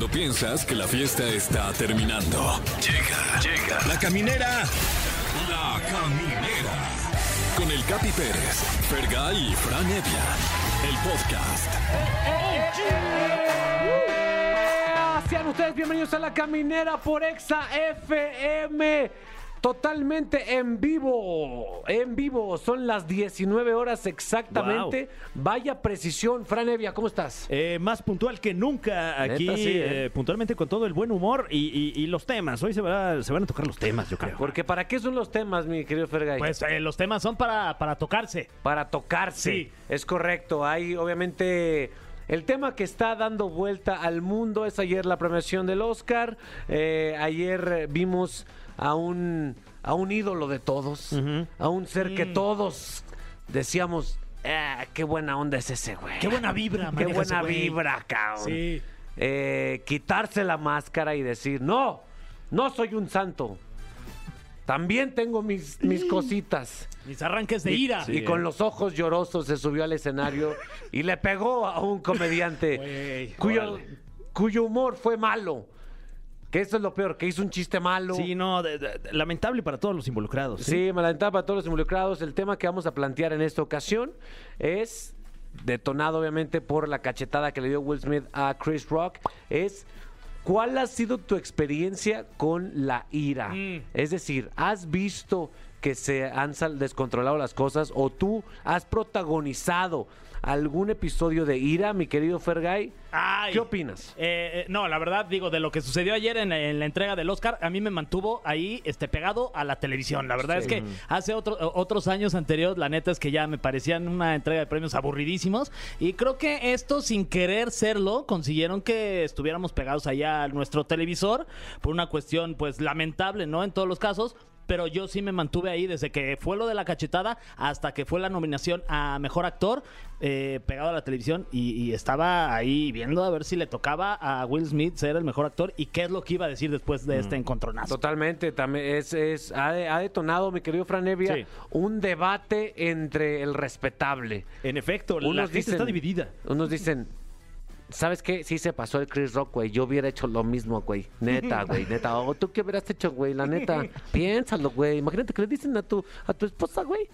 Cuando piensas que la fiesta está terminando. Llega, llega. La caminera. La caminera. Con el Capi Pérez, Fergay y Fran Evia. El podcast. Sean ustedes bienvenidos a la caminera por Exa FM. Totalmente en vivo, en vivo, son las 19 horas exactamente. Vaya precisión, Fran Evia, ¿cómo estás? Eh, más puntual que nunca aquí, Neta, sí, ¿eh? eh, puntualmente con todo el buen humor y, y- y los temas. Hoy se, va- se van a tocar los temas, yo creo. Porque ¿para qué son los temas, mi querido Fergay? Pues eh, los temas son para, para tocarse. Para tocarse. Sí. Es correcto. Hay obviamente. El tema que está dando vuelta al mundo es ayer la premiación del Oscar. Ayer vimos a un, a un ídolo de todos, a un ser que todos decíamos, "Ah, qué buena onda es ese güey. Qué buena vibra, Qué buena ese güey. vibra, cabrón. Sí. Eh, quitarse la máscara y decir, no, no soy un santo. También tengo mis, mis cositas. Mis arranques de Y- ira. Y, con los ojos llorosos se subió al escenario y le pegó a un comediante cuyo, cuyo humor fue malo. Que eso es lo peor, que hizo un chiste malo. Sí, no, de- de- de- lamentable para todos los involucrados. Sí, me lamentaba para todos los involucrados. El tema que vamos a plantear en esta ocasión es detonado obviamente por la cachetada que le dio Will Smith a Chris Rock. Es ¿cuál ha sido tu experiencia con la ira? Mm. Es decir, ¿has visto que se han descontrolado las cosas o tú has protagonizado algún episodio de ira, mi querido Fergay? Ay. ¿Qué opinas? Eh, eh, no, la verdad, digo, de lo que sucedió ayer en, en la entrega del Oscar, a mí me mantuvo ahí este, pegado a la televisión. La verdad Sí. es que hace otro- otros años anteriores, la neta es que ya me parecían una entrega de premios aburridísimos. Y creo que esto, sin querer serlo, consiguieron que estuviéramos pegados allá a nuestro televisor por una cuestión, pues, lamentable, ¿no? En todos los casos. Pero yo sí me mantuve ahí desde que fue lo de la cachetada hasta que fue la nominación a mejor actor, eh, pegado a la televisión. Y, y estaba ahí viendo a ver si le tocaba a Will Smith ser el mejor actor y qué es lo que iba a decir después de este encontronazo. Totalmente, también es, es ha, de- ha detonado, mi querido Fran Evia, Sí. un debate entre el respetable. En efecto, la Unos gente dicen- está dividida. Unos dicen, ¿sabes qué? Sí se pasó el Chris Rock, güey. Yo hubiera hecho lo mismo, güey. Neta, güey, neta. O tú qué hubieras hecho, güey, la neta. Piénsalo, güey. Imagínate que le dicen a tu, a tu esposa, güey.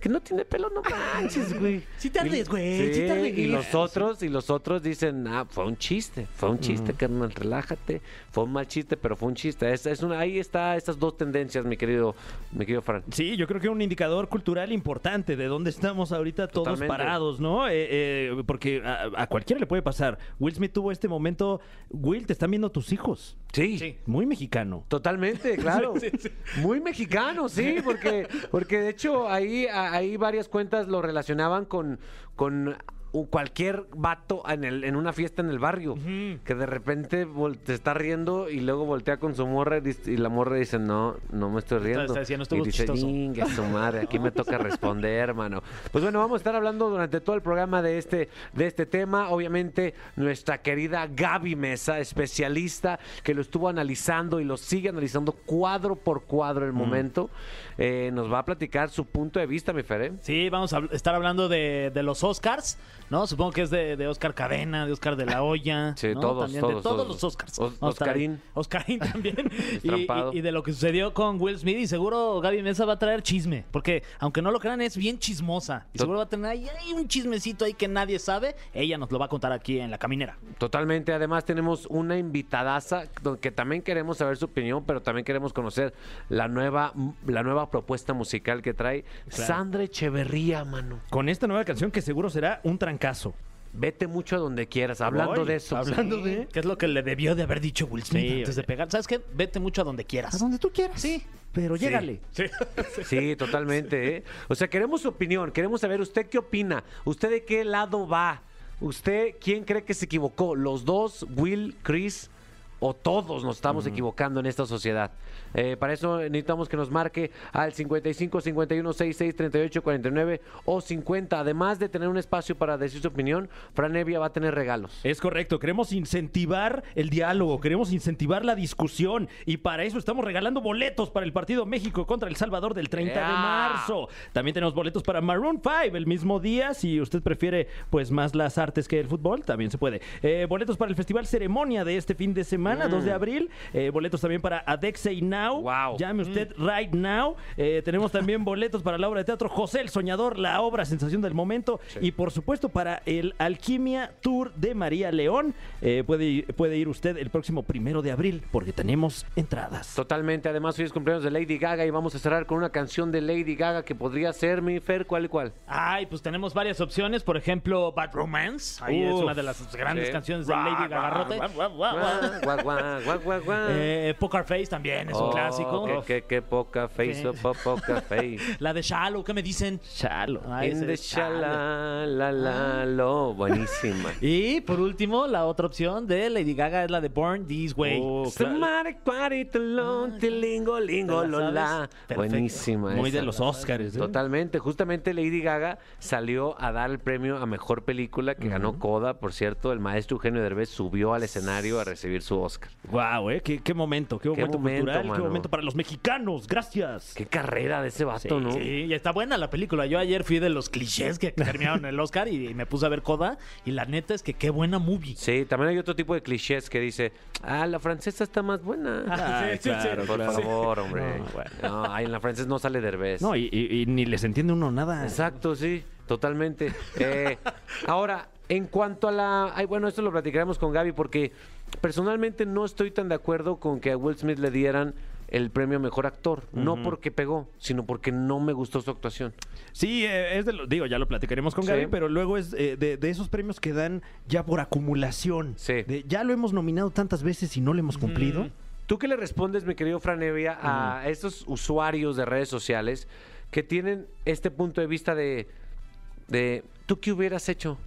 Que no tiene pelo, no manches, güey. Sí te ardes, Y- güey, sí ardes. Y los otros, y los otros dicen, ah, fue un chiste, fue un chiste, carnal, relájate. Fue un mal chiste, pero fue un chiste. Es, es una, ahí está estas dos tendencias, mi querido, mi querido Fran. Sí, yo creo que un indicador cultural importante de dónde estamos ahorita todos Totalmente. parados, ¿no? Eh, eh, porque a, a cualquiera le puede pasar. Will Smith tuvo este momento. Will, te están viendo tus hijos. Sí. Sí. Muy mexicano. Totalmente, claro. Muy mexicano, sí, porque, porque de hecho ahí, a- ahí varias cuentas lo relacionaban con, con cualquier vato en, el, en una fiesta en el barrio, que de repente vol- te está riendo y luego voltea con su morra y, dis- y la morra dice, no, no me estoy riendo. está diciendo, estuvo y dice, chistoso. "Ingue su madre, aquí me toca responder, hermano. Pues bueno, vamos a estar hablando durante todo el programa de este, de este tema. Obviamente, nuestra querida Gaby Mesa, especialista, que lo estuvo analizando y lo sigue analizando cuadro por cuadro el momento, eh, nos va a platicar su punto de vista, mi Fer. ¿eh? Sí, vamos a habl- estar hablando de, de los Oscars, ¿no? Supongo que es de, de Oscar Cadena, de Oscar de la Hoya. Sí, ¿no? todos, También todos, de todos todos. los Oscars. Os-. Oscarín. Oscarín también. y, y- y de lo que sucedió con Will Smith. Y seguro Gaby Mesa va a traer chisme. Porque, aunque no lo crean, es bien chismosa. Y seguro va a tener ahí, ahí un chismecito ahí que nadie sabe. Ella nos lo va a contar aquí en la caminera. Totalmente. Además, tenemos una invitadaza que también queremos saber su opinión, pero también queremos conocer la nueva, la nueva propuesta musical que trae Sandra Echeverría, mano. Con esta nueva canción que seguro será un trancazo. Vete mucho a donde quieras. Hablando Voy, de eso. hablando de- ¿Qué es lo que le debió de haber dicho Will Smith Sí, antes de pegar? ¿Sabes qué? Vete mucho a donde quieras. donde tú quieras. Sí. Pero llégale. Sí, totalmente. ¿eh? O sea, queremos su opinión, queremos saber usted qué opina, usted de qué lado va, usted quién cree que se equivocó, los dos, Will, Chris o todos nos estamos equivocando en esta sociedad. Eh, para eso necesitamos que nos marque al 55 51 66 38 49 o 50. Además de tener un espacio para decir su opinión, Fran Evia va a tener regalos. Es correcto, queremos incentivar el diálogo, queremos incentivar la discusión y para eso estamos regalando boletos para el partido México contra El Salvador del 30 de marzo. También tenemos boletos para Maroon 5 el mismo día, si usted prefiere pues más las artes que el fútbol, también se puede. Eh, boletos para el Festival Ceremonia de este fin de semana, 2 de abril. Eh, boletos también para Adexei Now. Wow. Llame usted right now. Eh, tenemos también boletos para la obra de teatro José el Soñador, la obra sensación del momento. Y por supuesto para el Alquimia Tour de María León. Eh, puede, ir- puede ir usted el próximo primero de abril porque tenemos entradas. Totalmente. Además, hoy es cumpleaños de Lady Gaga y vamos a cerrar con una canción de Lady Gaga que podría ser mi Fer, ¿cuál y cuál? Ay, pues tenemos varias opciones. Por ejemplo, Bad Romance. Ahí es una de las grandes sí. canciones de Lady Gagarrote. Guau, guau, guau, guau, guau, guau. Eh, Poker Face también es un Oh, clásico. Qué, qué- qué poca face, Sí. oh, po- poca face. La de Shallow, ¿qué me dicen? Chalo. Ay, In the shala, la, la, lo. Buenísima. Y por último, la otra opción de Lady Gaga es la de Born This Way. Oh, claro. Perfecto. Buenísima. Muy esa. de los Oscars. ¿eh? Totalmente. Justamente Lady Gaga salió a dar el premio a mejor película que ganó Coda. Por cierto, el maestro Eugenio Derbez subió al escenario a recibir su Oscar. Wow, ¿eh? ¿Qué, qué momento, qué momento, momento, cultural, qué mano. momento para los mexicanos. Gracias. Qué carrera de ese vato, ¿no? Sí, y está buena la película. Yo ayer fui de los clichés que terminaron el Oscar y me puse a ver Coda. Y la neta es que qué buena movie. Sí, también hay otro tipo de clichés que dice, ah, la francesa está más buena. Ay, Sí, sí, sí. claro, Por claro. favor, hombre. No, bueno. No, en la francesa no sale Derbez. No, y, y- y ni les entiende uno nada. Exacto, sí, totalmente. Eh, ahora, en cuanto a la... Ay, bueno, esto lo platicaremos con Gaby porque personalmente no estoy tan de acuerdo con que a Will Smith le dieran el premio Mejor Actor. No porque pegó, sino porque no me gustó su actuación. Sí, eh, es de lo, digo, ya lo platicaremos con Sí. Gaby, pero luego es eh, de, de esos premios que dan ya por acumulación. Sí. De, ya lo hemos nominado tantas veces y no lo hemos cumplido. ¿Tú qué le respondes, mi querido Fran Evia, a estos usuarios de redes sociales que tienen este punto de vista de, de ¿tú qué hubieras hecho?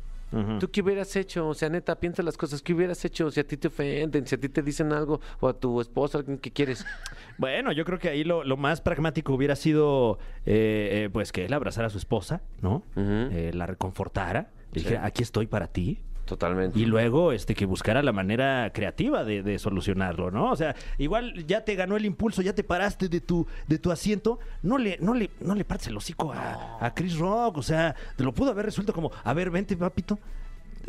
¿Tú qué hubieras hecho? O sea, neta, piensa las cosas. ¿Qué hubieras hecho si a ti te ofenden, si a ti te dicen algo, o a tu esposa, alguien que quieres? Bueno, yo creo que ahí lo, lo más pragmático hubiera sido, eh, eh, pues, que él abrazara a su esposa, ¿no? Eh, la reconfortara, le dijera, aquí estoy para ti. Totalmente. Y luego, este, que buscara la manera creativa de, de solucionarlo, ¿no? O sea, igual ya te ganó el impulso, ya te paraste de tu, de tu asiento, no le, no le, no le partes el hocico a, a Chris Rock, o sea, te lo pudo haber resuelto como, a ver, vente, papito.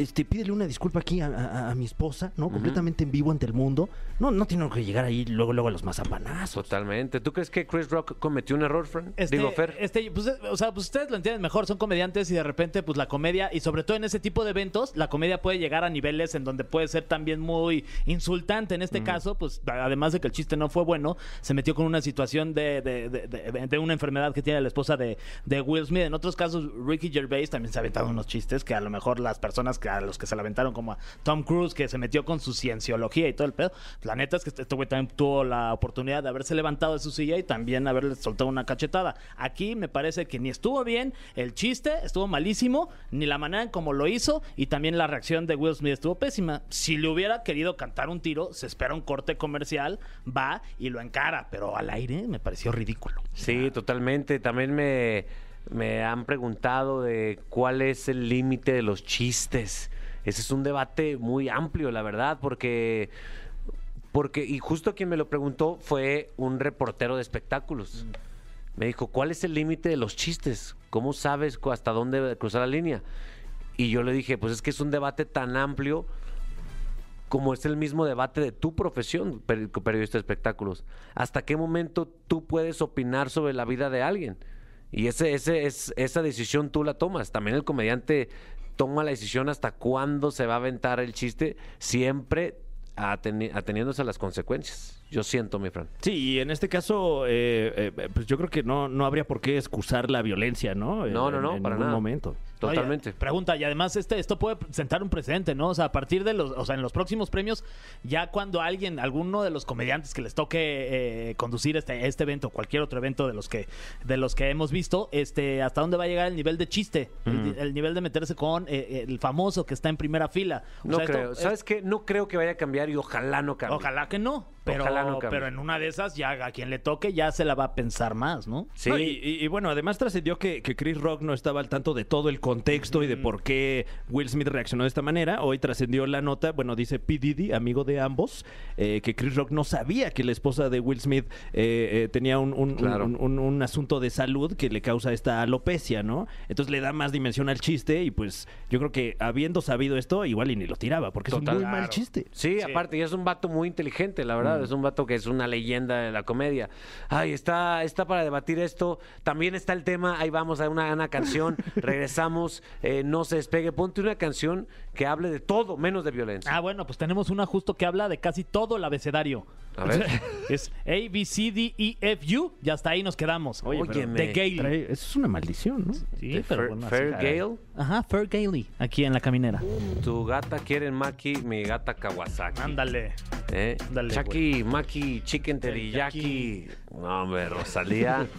Este, pídele una disculpa aquí a, a- a mi esposa, ¿no? Completamente en vivo ante el mundo. No, no tiene que llegar ahí luego, luego a los mazapanazos. Totalmente. ¿Tú crees que Chris Rock cometió un error, Fran? Este, Digo, Fer. este, pues, eh, o sea, pues ustedes lo entienden mejor, son comediantes y de repente, pues la comedia, y sobre todo en ese tipo de eventos, la comedia puede llegar a niveles en donde puede ser también muy insultante. En este caso, pues además de que el chiste no fue bueno, se metió con una situación de, de, de- de- de una enfermedad que tiene la esposa de, de Will Smith. En otros casos, Ricky Gervais también se ha aventado unos chistes que a lo mejor las personas que a los que se la aventaron, como a Tom Cruise, que se metió con su cienciología y todo el pedo, la neta es que este güey también tuvo la oportunidad de haberse levantado de su silla y también haberle soltado una cachetada. Aquí me parece que ni estuvo bien el chiste, estuvo malísimo, ni la manera en cómo lo hizo y también la reacción de Will Smith estuvo pésima. Si le hubiera querido cantar un tiro, se espera un corte comercial, va y lo encara, pero al aire me pareció ridículo. Sí, totalmente. También me, me han preguntado de cuál es el límite de los chistes. Ese es un debate muy amplio, la verdad, porque, porque, y justo quien me lo preguntó fue un reportero de espectáculos. Me dijo, ¿cuál es el límite de los chistes? ¿Cómo sabes hasta dónde cruzar la línea? Y yo le dije, pues es que es un debate tan amplio como es el mismo debate de tu profesión, peri- periodista de espectáculos. ¿Hasta qué momento tú puedes opinar sobre la vida de alguien? Y ese, ese, es, esa decisión tú la tomas. También el comediante toma la decisión hasta cuándo se va a aventar el chiste, siempre ateni- ateniéndose a las consecuencias. Yo siento, mi Fran. Sí, y en este caso, eh, eh, pues yo creo que no, no habría por qué excusar la violencia, ¿no? No, no, no, en para nada. momento. Totalmente. Oye, pregunta, y además este, esto puede sentar un precedente, ¿no? O sea, a partir de los, o sea, en los próximos premios, ya cuando alguien, alguno de los comediantes que les toque eh, conducir este, este evento, cualquier otro evento de los que, de los que hemos visto, este, hasta dónde va a llegar el nivel de chiste, el, el nivel de meterse con eh, el famoso que está en primera fila. O No sea, esto creo. es- ¿Sabes qué? No creo que vaya a cambiar y ojalá no cambie. Ojalá que no. Pero, Ojalá no cambie. pero en una de esas, ya a quien le toque, ya se la va a pensar más, ¿no? Sí. No, y, y- y bueno, además trascendió que, que Chris Rock no estaba al tanto de todo el contexto y de por qué Will Smith reaccionó de esta manera. Hoy trascendió la nota, bueno, dice P. Diddy, amigo de ambos, eh, que Chris Rock no sabía que la esposa de Will Smith eh, eh, tenía un, un- Claro. un- un- un asunto de salud que le causa esta alopecia, ¿no? Entonces le da más dimensión al chiste y pues yo creo que habiendo sabido esto, igual y ni lo tiraba, porque Total. es un muy mal chiste. Sí, aparte, y es un vato muy inteligente, la verdad. Es un vato que es una leyenda de la comedia. Ay, está, está para debatir esto. También está el tema, ahí vamos a una, una canción. Regresamos, eh, no se despegue. Ponte una canción que hable de todo, menos de violencia. Ah, bueno, pues tenemos una justo que habla de casi todo el abecedario. A ver. Es A, B, C, D, E, F, U. Y hasta ahí nos quedamos. Oye, pero- de Gailey. Trae- eso es una maldición, ¿no? Sí, pero Fer- bueno, Fair así- Gale. Ajá, Fair Gailey. Aquí en la caminera. Tu gata quiere Maki, mi gata Kawasaki. Ándale. ¿Eh? Dale, Chucky, Maki, Chicken Teriyaki. No, hombre, Rosalía.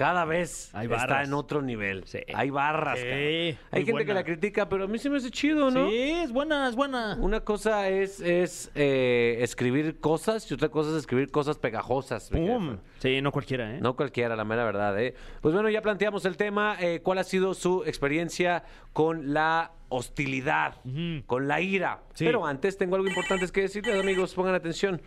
Cada vez Hay está barras. en otro nivel. Sí. Hay barras. Sí, cabrón. muy Hay gente buena. que la critica, pero a mí se me hace chido, ¿no? Sí, es buena, es buena. Una cosa es, es eh, escribir cosas y otra cosa es escribir cosas pegajosas. mi ¡Pum! jefa. Sí, no cualquiera, ¿eh? No cualquiera, la mera verdad, ¿eh? Pues bueno, ya planteamos el tema. eh, ¿Cuál ha sido su experiencia con la hostilidad, con la ira? Sí. Pero antes tengo algo importante que decirles, amigos, pongan atención.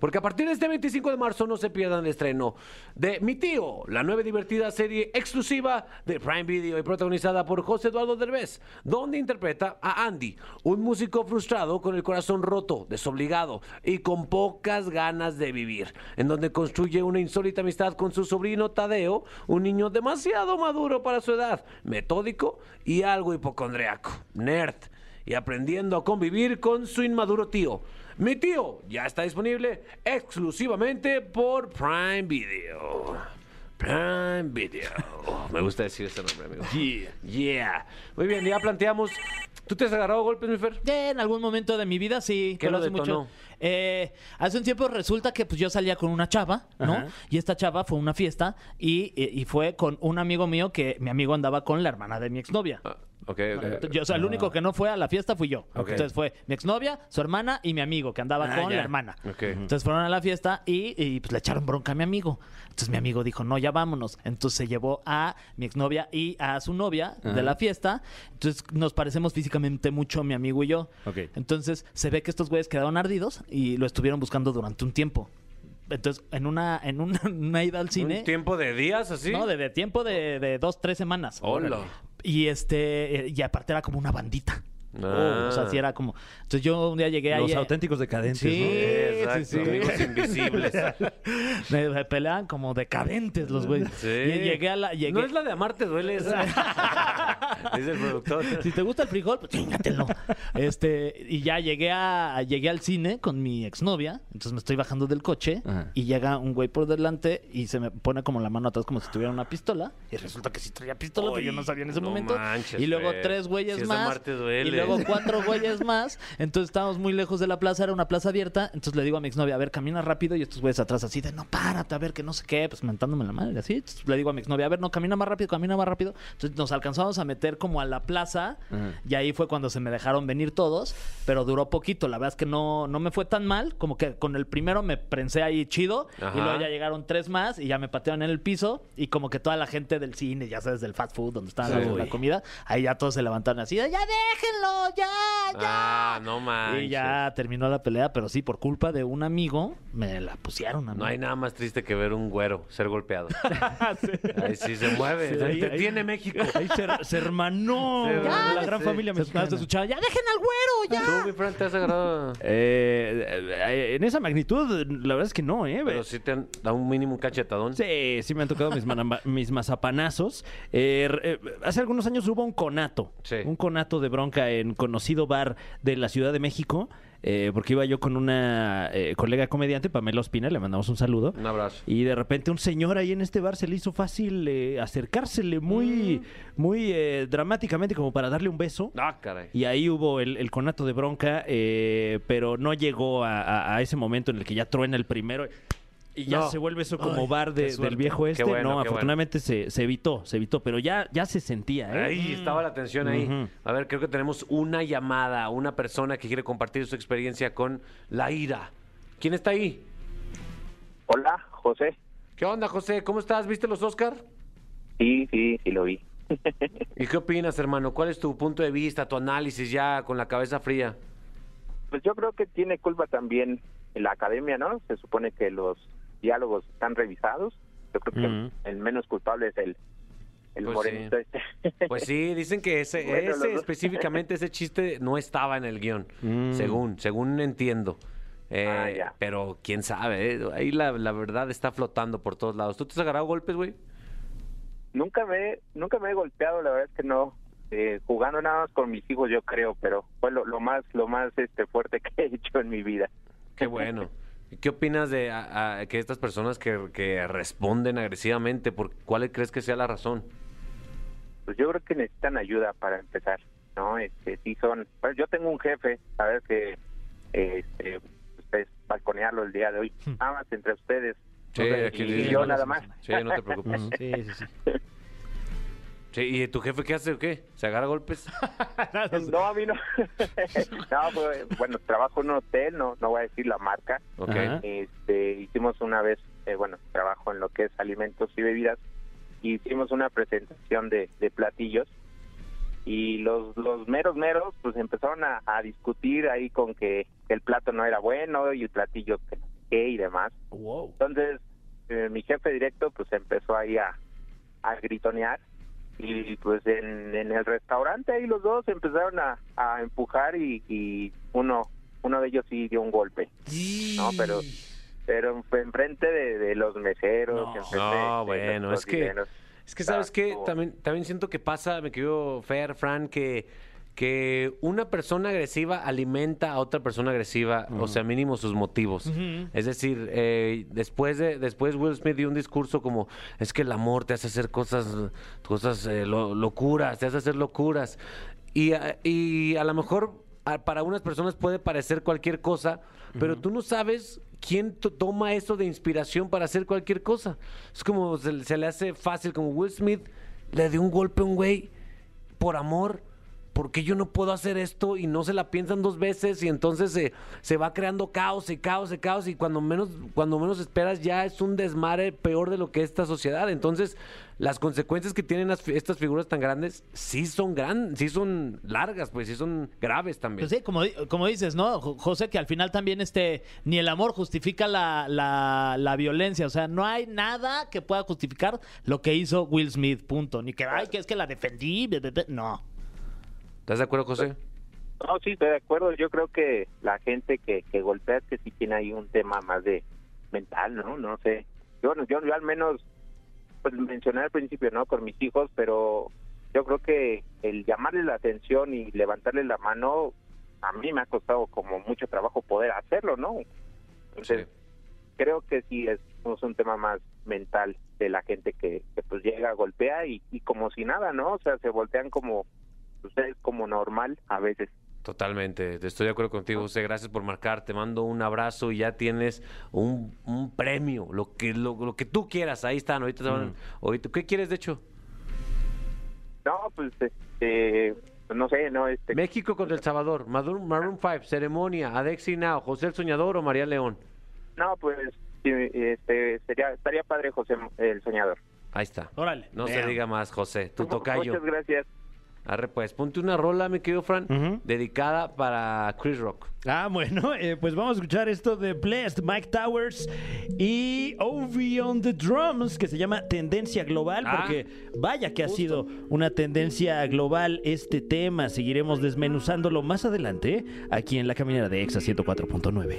Porque a partir de este 25 de marzo no se pierdan el estreno de Mi Tío, la nueva divertida serie exclusiva de Prime Video y protagonizada por José Eduardo Derbez, donde interpreta a Andy, un músico frustrado con el corazón roto, desobligado y con pocas ganas de vivir, en donde construye una insólita amistad con su sobrino Tadeo, un niño demasiado maduro para su edad, metódico y algo hipocondriaco, nerd y aprendiendo a convivir con su inmaduro tío. Mi tío ya está disponible exclusivamente por Prime Video. Prime Video. Me gusta decir ese nombre, amigo. Yeah. Yeah. Muy bien, ya planteamos. ¿Tú te has agarrado golpes, mi Fer? En algún momento de mi vida sí. ¿Qué que lo hace detonó? mucho. Eh, hace un tiempo resulta que pues yo salía con una chava, ¿no? Ajá. Y esta chava fue a una fiesta y, y- y fue con un amigo mío que mi amigo andaba con la hermana de mi exnovia. Ah, ok, ok. Yo, o sea, el único que no fue a la fiesta fui yo. Ok. Entonces fue mi exnovia, su hermana y mi amigo que andaba Ah, con ya. la hermana. Ok. Entonces fueron a la fiesta y, y, pues le echaron bronca a mi amigo. Entonces mi amigo dijo, no, ya vámonos. Entonces se llevó a mi exnovia y a su novia de la fiesta. Entonces nos parecemos físicamente mucho mi amigo y yo. Ok. Entonces se ve que estos güeyes quedaron ardidos y lo estuvieron buscando durante un tiempo. Entonces, en una, en una, una ida al cine. ¿Un tiempo de días así? No, de, de tiempo de, de dos, tres semanas. Hola. Y este, eh, y aparte era como una bandita. Ah. O sea, sí era como. Entonces yo un día llegué ahí. Los eh, auténticos decadentes, Sí, ¿no? Exacto, sí, sí. amigos invisibles. Me, me peleaban como decadentes los güeyes. Sí. Y llegué a la. Llegué, No es la de amarte duele esa. Dice el productor. Si te gusta el frijol, pues chingatelo. Este, y ya llegué a llegué al cine con mi exnovia, entonces me estoy bajando del coche Ajá. y llega un güey por delante y se me pone como la mano atrás como si tuviera una pistola y resulta que sí traía pistola, pero yo no sabía en ese no momento. manches, y luego tres güeyes Si es más amarte duele. y luego cuatro güeyes más, entonces estábamos muy lejos de la plaza, era una plaza abierta, entonces le digo a mi exnovia, a ver, camina rápido y estos güeyes atrás así de, no, párate, a ver, que no sé qué, pues mentándome la madre, así. Entonces, le digo a mi exnovia, a ver, no, camina más rápido, camina más rápido. Entonces nos alcanzamos a meter como a la plaza y ahí fue cuando se me dejaron venir todos, pero duró poquito. La verdad es que no, no me fue tan mal, como que con el primero me prensé ahí chido Ajá. y luego ya llegaron tres más y ya me patearon en el piso y como que toda la gente del cine, ya sabes, del fast food, donde estaba la, Sí. la comida, ahí ya todos se levantaron así, de, ya déjenlo, ya, ya. Ah, no manches. Y ya terminó la pelea, pero sí, por culpa de un amigo, me la pusieron a mí. No hay nada más triste que ver un güero ser golpeado. Ahí sí se mueve. Sí, ahí- Te ahí- tiene México. Ahí se, se hermanó Se la gran sí. familia Se mexicana. escuchaba, ya dejen al güero, ya. ¿Tú, mi Fran, te has agarrado? Eh, eh, en esa magnitud, la verdad es que no, ¿eh? Pero sí te han dado un mínimo un cachetadón. Sí, sí me han tocado mis, mis mazapanazos. Eh, eh, hace algunos años hubo un conato. Sí. Un conato de bronca en conocido bar de la Ciudad de México. eh, porque iba yo con una eh, colega comediante, Pamela Ospina, le mandamos un saludo. Un abrazo. Y de repente un señor ahí en este bar se le hizo fácil eh, acercársele muy, muy eh, dramáticamente como para darle un beso. Ah, caray. Y ahí hubo el, el conato de bronca, eh, pero no llegó a, a- a ese momento en el que ya truena el primero. Y ya No. se vuelve eso como Ay, bar de- del viejo este. bueno, no, afortunadamente se, se evitó, se evitó, pero ya, ya se sentía. ¿eh? Ahí estaba la tensión ahí. A ver, creo que tenemos una llamada, una persona que quiere compartir su experiencia con la ira. ¿Quién está ahí? Hola, José. ¿Qué onda, José? ¿Cómo estás? ¿Viste los Oscar? Sí, sí, sí lo vi. ¿Y qué opinas, hermano? ¿Cuál es tu punto de vista, tu análisis ya con la cabeza fría? Pues yo creo que tiene culpa también en la academia, ¿no? Se supone que los diálogos están revisados. Yo creo que el menos culpable es el, el Pues morenito este. Pues sí, dicen que ese, Bueno, ese específicamente ese chiste no estaba en el guion, Mm. según, según entiendo. Eh, Ah, ya. Pero quién sabe, eh? ahí la, la verdad está flotando por todos lados. ¿Tú te has agarrado golpes, güey? nunca me nunca me he golpeado, la verdad es que no. Eh, jugando nada más con mis hijos, yo creo, pero fue lo, lo más lo más este fuerte que he hecho en mi vida. Qué bueno. ¿Y ¿Qué opinas de a- a- que estas personas que, que responden agresivamente, por cuál crees que sea la razón? Pues yo creo que necesitan ayuda para empezar, ¿no? Este, sí son, pues yo tengo un jefe, a ver que este, ustedes balconearlo el día de hoy, nada más entre ustedes. Sí, ¿no? aquí y le- yo nada más. Sí, no te preocupes. Sí, sí, sí. Sí, ¿Y tu jefe qué hace o qué? ¿Se agarra golpes? No, a mí no. no, pues, bueno, trabajo en un hotel, no, no voy a decir la marca. Ok. Ajá. Este, hicimos una vez, eh, bueno, trabajo en lo que es alimentos y bebidas, y hicimos una presentación de, de platillos y los, los meros meros pues empezaron a, a discutir ahí con que el plato no era bueno y el platillo que qué y demás. Wow. Entonces, eh, mi jefe directo pues empezó ahí a, a gritonear y pues en, en el restaurante ahí los dos empezaron a, a empujar y, y uno uno de ellos sí dio un golpe. No, pero pero fue enfrente de, de los meseros. No. enfrente No, de- de los bueno, es que-. Es que, ¿sabes? Estuvo- También, también siento que pasa, me quedo Fer, Fran, que, que una persona agresiva alimenta a otra persona agresiva, o sea, mínimo sus motivos. Es decir, eh, después de después Will Smith dio un discurso como, es que el amor te hace hacer cosas, cosas eh, lo- locuras, te hace hacer locuras. Y, a- y a lo mejor a- para unas personas puede parecer cualquier cosa, pero tú no sabes quién to- toma eso de inspiración para hacer cualquier cosa. Es como se, se le hace fácil, como Will Smith le dio un golpe a un güey por amor. Porque yo no puedo hacer esto? Y no se la piensan dos veces y entonces se, se va creando caos y caos y caos y cuando menos, cuando menos esperas ya es un desmadre peor de lo que esta sociedad. Entonces, las consecuencias que tienen las estas figuras tan grandes sí son grandes, sí son largas, pues sí son graves también. Pues sí, como, como dices, ¿no, Jo- José? Que al final también este, ni el amor justifica la, la, la violencia. O sea, no hay nada que pueda justificar lo que hizo Will Smith, punto. Ni que, ay, que es que la defendí. be, be, be". No. ¿Estás de acuerdo, José? No, sí, estoy de acuerdo. Yo creo que la gente que, que golpea es que sí tiene ahí un tema más de mental, ¿no? No sé. Yo, yo, yo al menos, pues mencioné al principio, ¿no? Con mis hijos, pero yo creo que el llamarle la atención y levantarle la mano, a mí me ha costado como mucho trabajo poder hacerlo, ¿no? Entonces, Sí. creo que sí es, es un tema más mental de la gente que, que pues llega, golpea y, y como si nada, ¿no? O sea, se voltean como, ustedes como normal a veces. Totalmente, te estoy de acuerdo contigo, José. Gracias por marcar. Te mando un abrazo y ya tienes un, un premio, lo que lo, lo que tú quieras. Ahí están. Ahorita, te van- ahorita- ¿qué quieres de hecho? No, pues, este, pues, no sé, no, este, México contra El Salvador, Maroon, Maroon 5, ceremonia, Adexi Now, José el Soñador o María León. no, pues, este, sería, estaría padre José el Soñador. Ahí está. Órale. No se diga más, José. Tu tocayo. Muchas gracias. Arre, pues, ponte una rola, mi querido Fran, dedicada para Chris Rock. Ah, bueno, eh, pues vamos a escuchar esto de Blessed, Mike Towers y Ovi on the Drums, que se llama Tendencia Global, Ah, porque vaya que ha sido una tendencia global este tema. Seguiremos desmenuzándolo más adelante aquí en la caminera de Exa 104.9.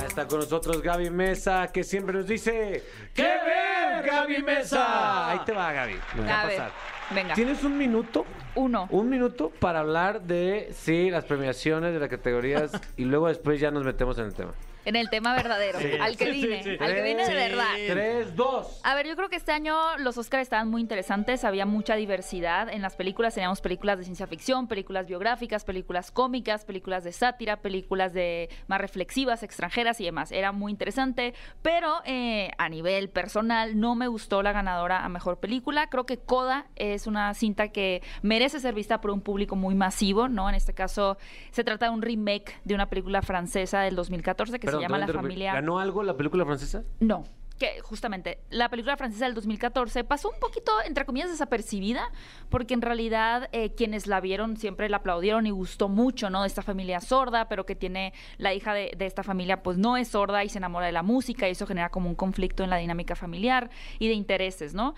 Ya está con nosotros Gaby Mesa, que siempre nos dice: ¡Qué ver, Gaby Mesa! Ahí te va, Gaby. ¿Qué va A pasar? Venga. ¿Tienes un minuto Uno. Un minuto para hablar de, sí, las premiaciones de las categorías y luego después ya nos metemos en el tema. En el tema verdadero. Al que Sí, sí, vine. sí. Al que vine de verdad. Tres, dos. A ver, yo creo que este año los Oscars estaban muy interesantes, había mucha diversidad en las películas, teníamos películas de ciencia ficción, películas biográficas, películas cómicas, películas de sátira, películas de más reflexivas, extranjeras y demás. Era muy interesante, pero eh, a nivel personal no me gustó la ganadora a mejor película. Creo que Coda es una cinta que merece ser vista por un público muy masivo, ¿no? En este caso se trata de un remake de una película francesa del 2014 que Perdón, se llama te La familia ¿Ganó algo la película francesa? no, que justamente la película francesa del 2014 pasó un poquito, entre comillas, desapercibida, porque en realidad eh, quienes la vieron siempre la aplaudieron y gustó mucho, ¿no? De esta familia sorda, pero que tiene la hija de, de esta familia, pues no es sorda y se enamora de la música y eso genera como un conflicto en la dinámica familiar y de intereses, ¿no?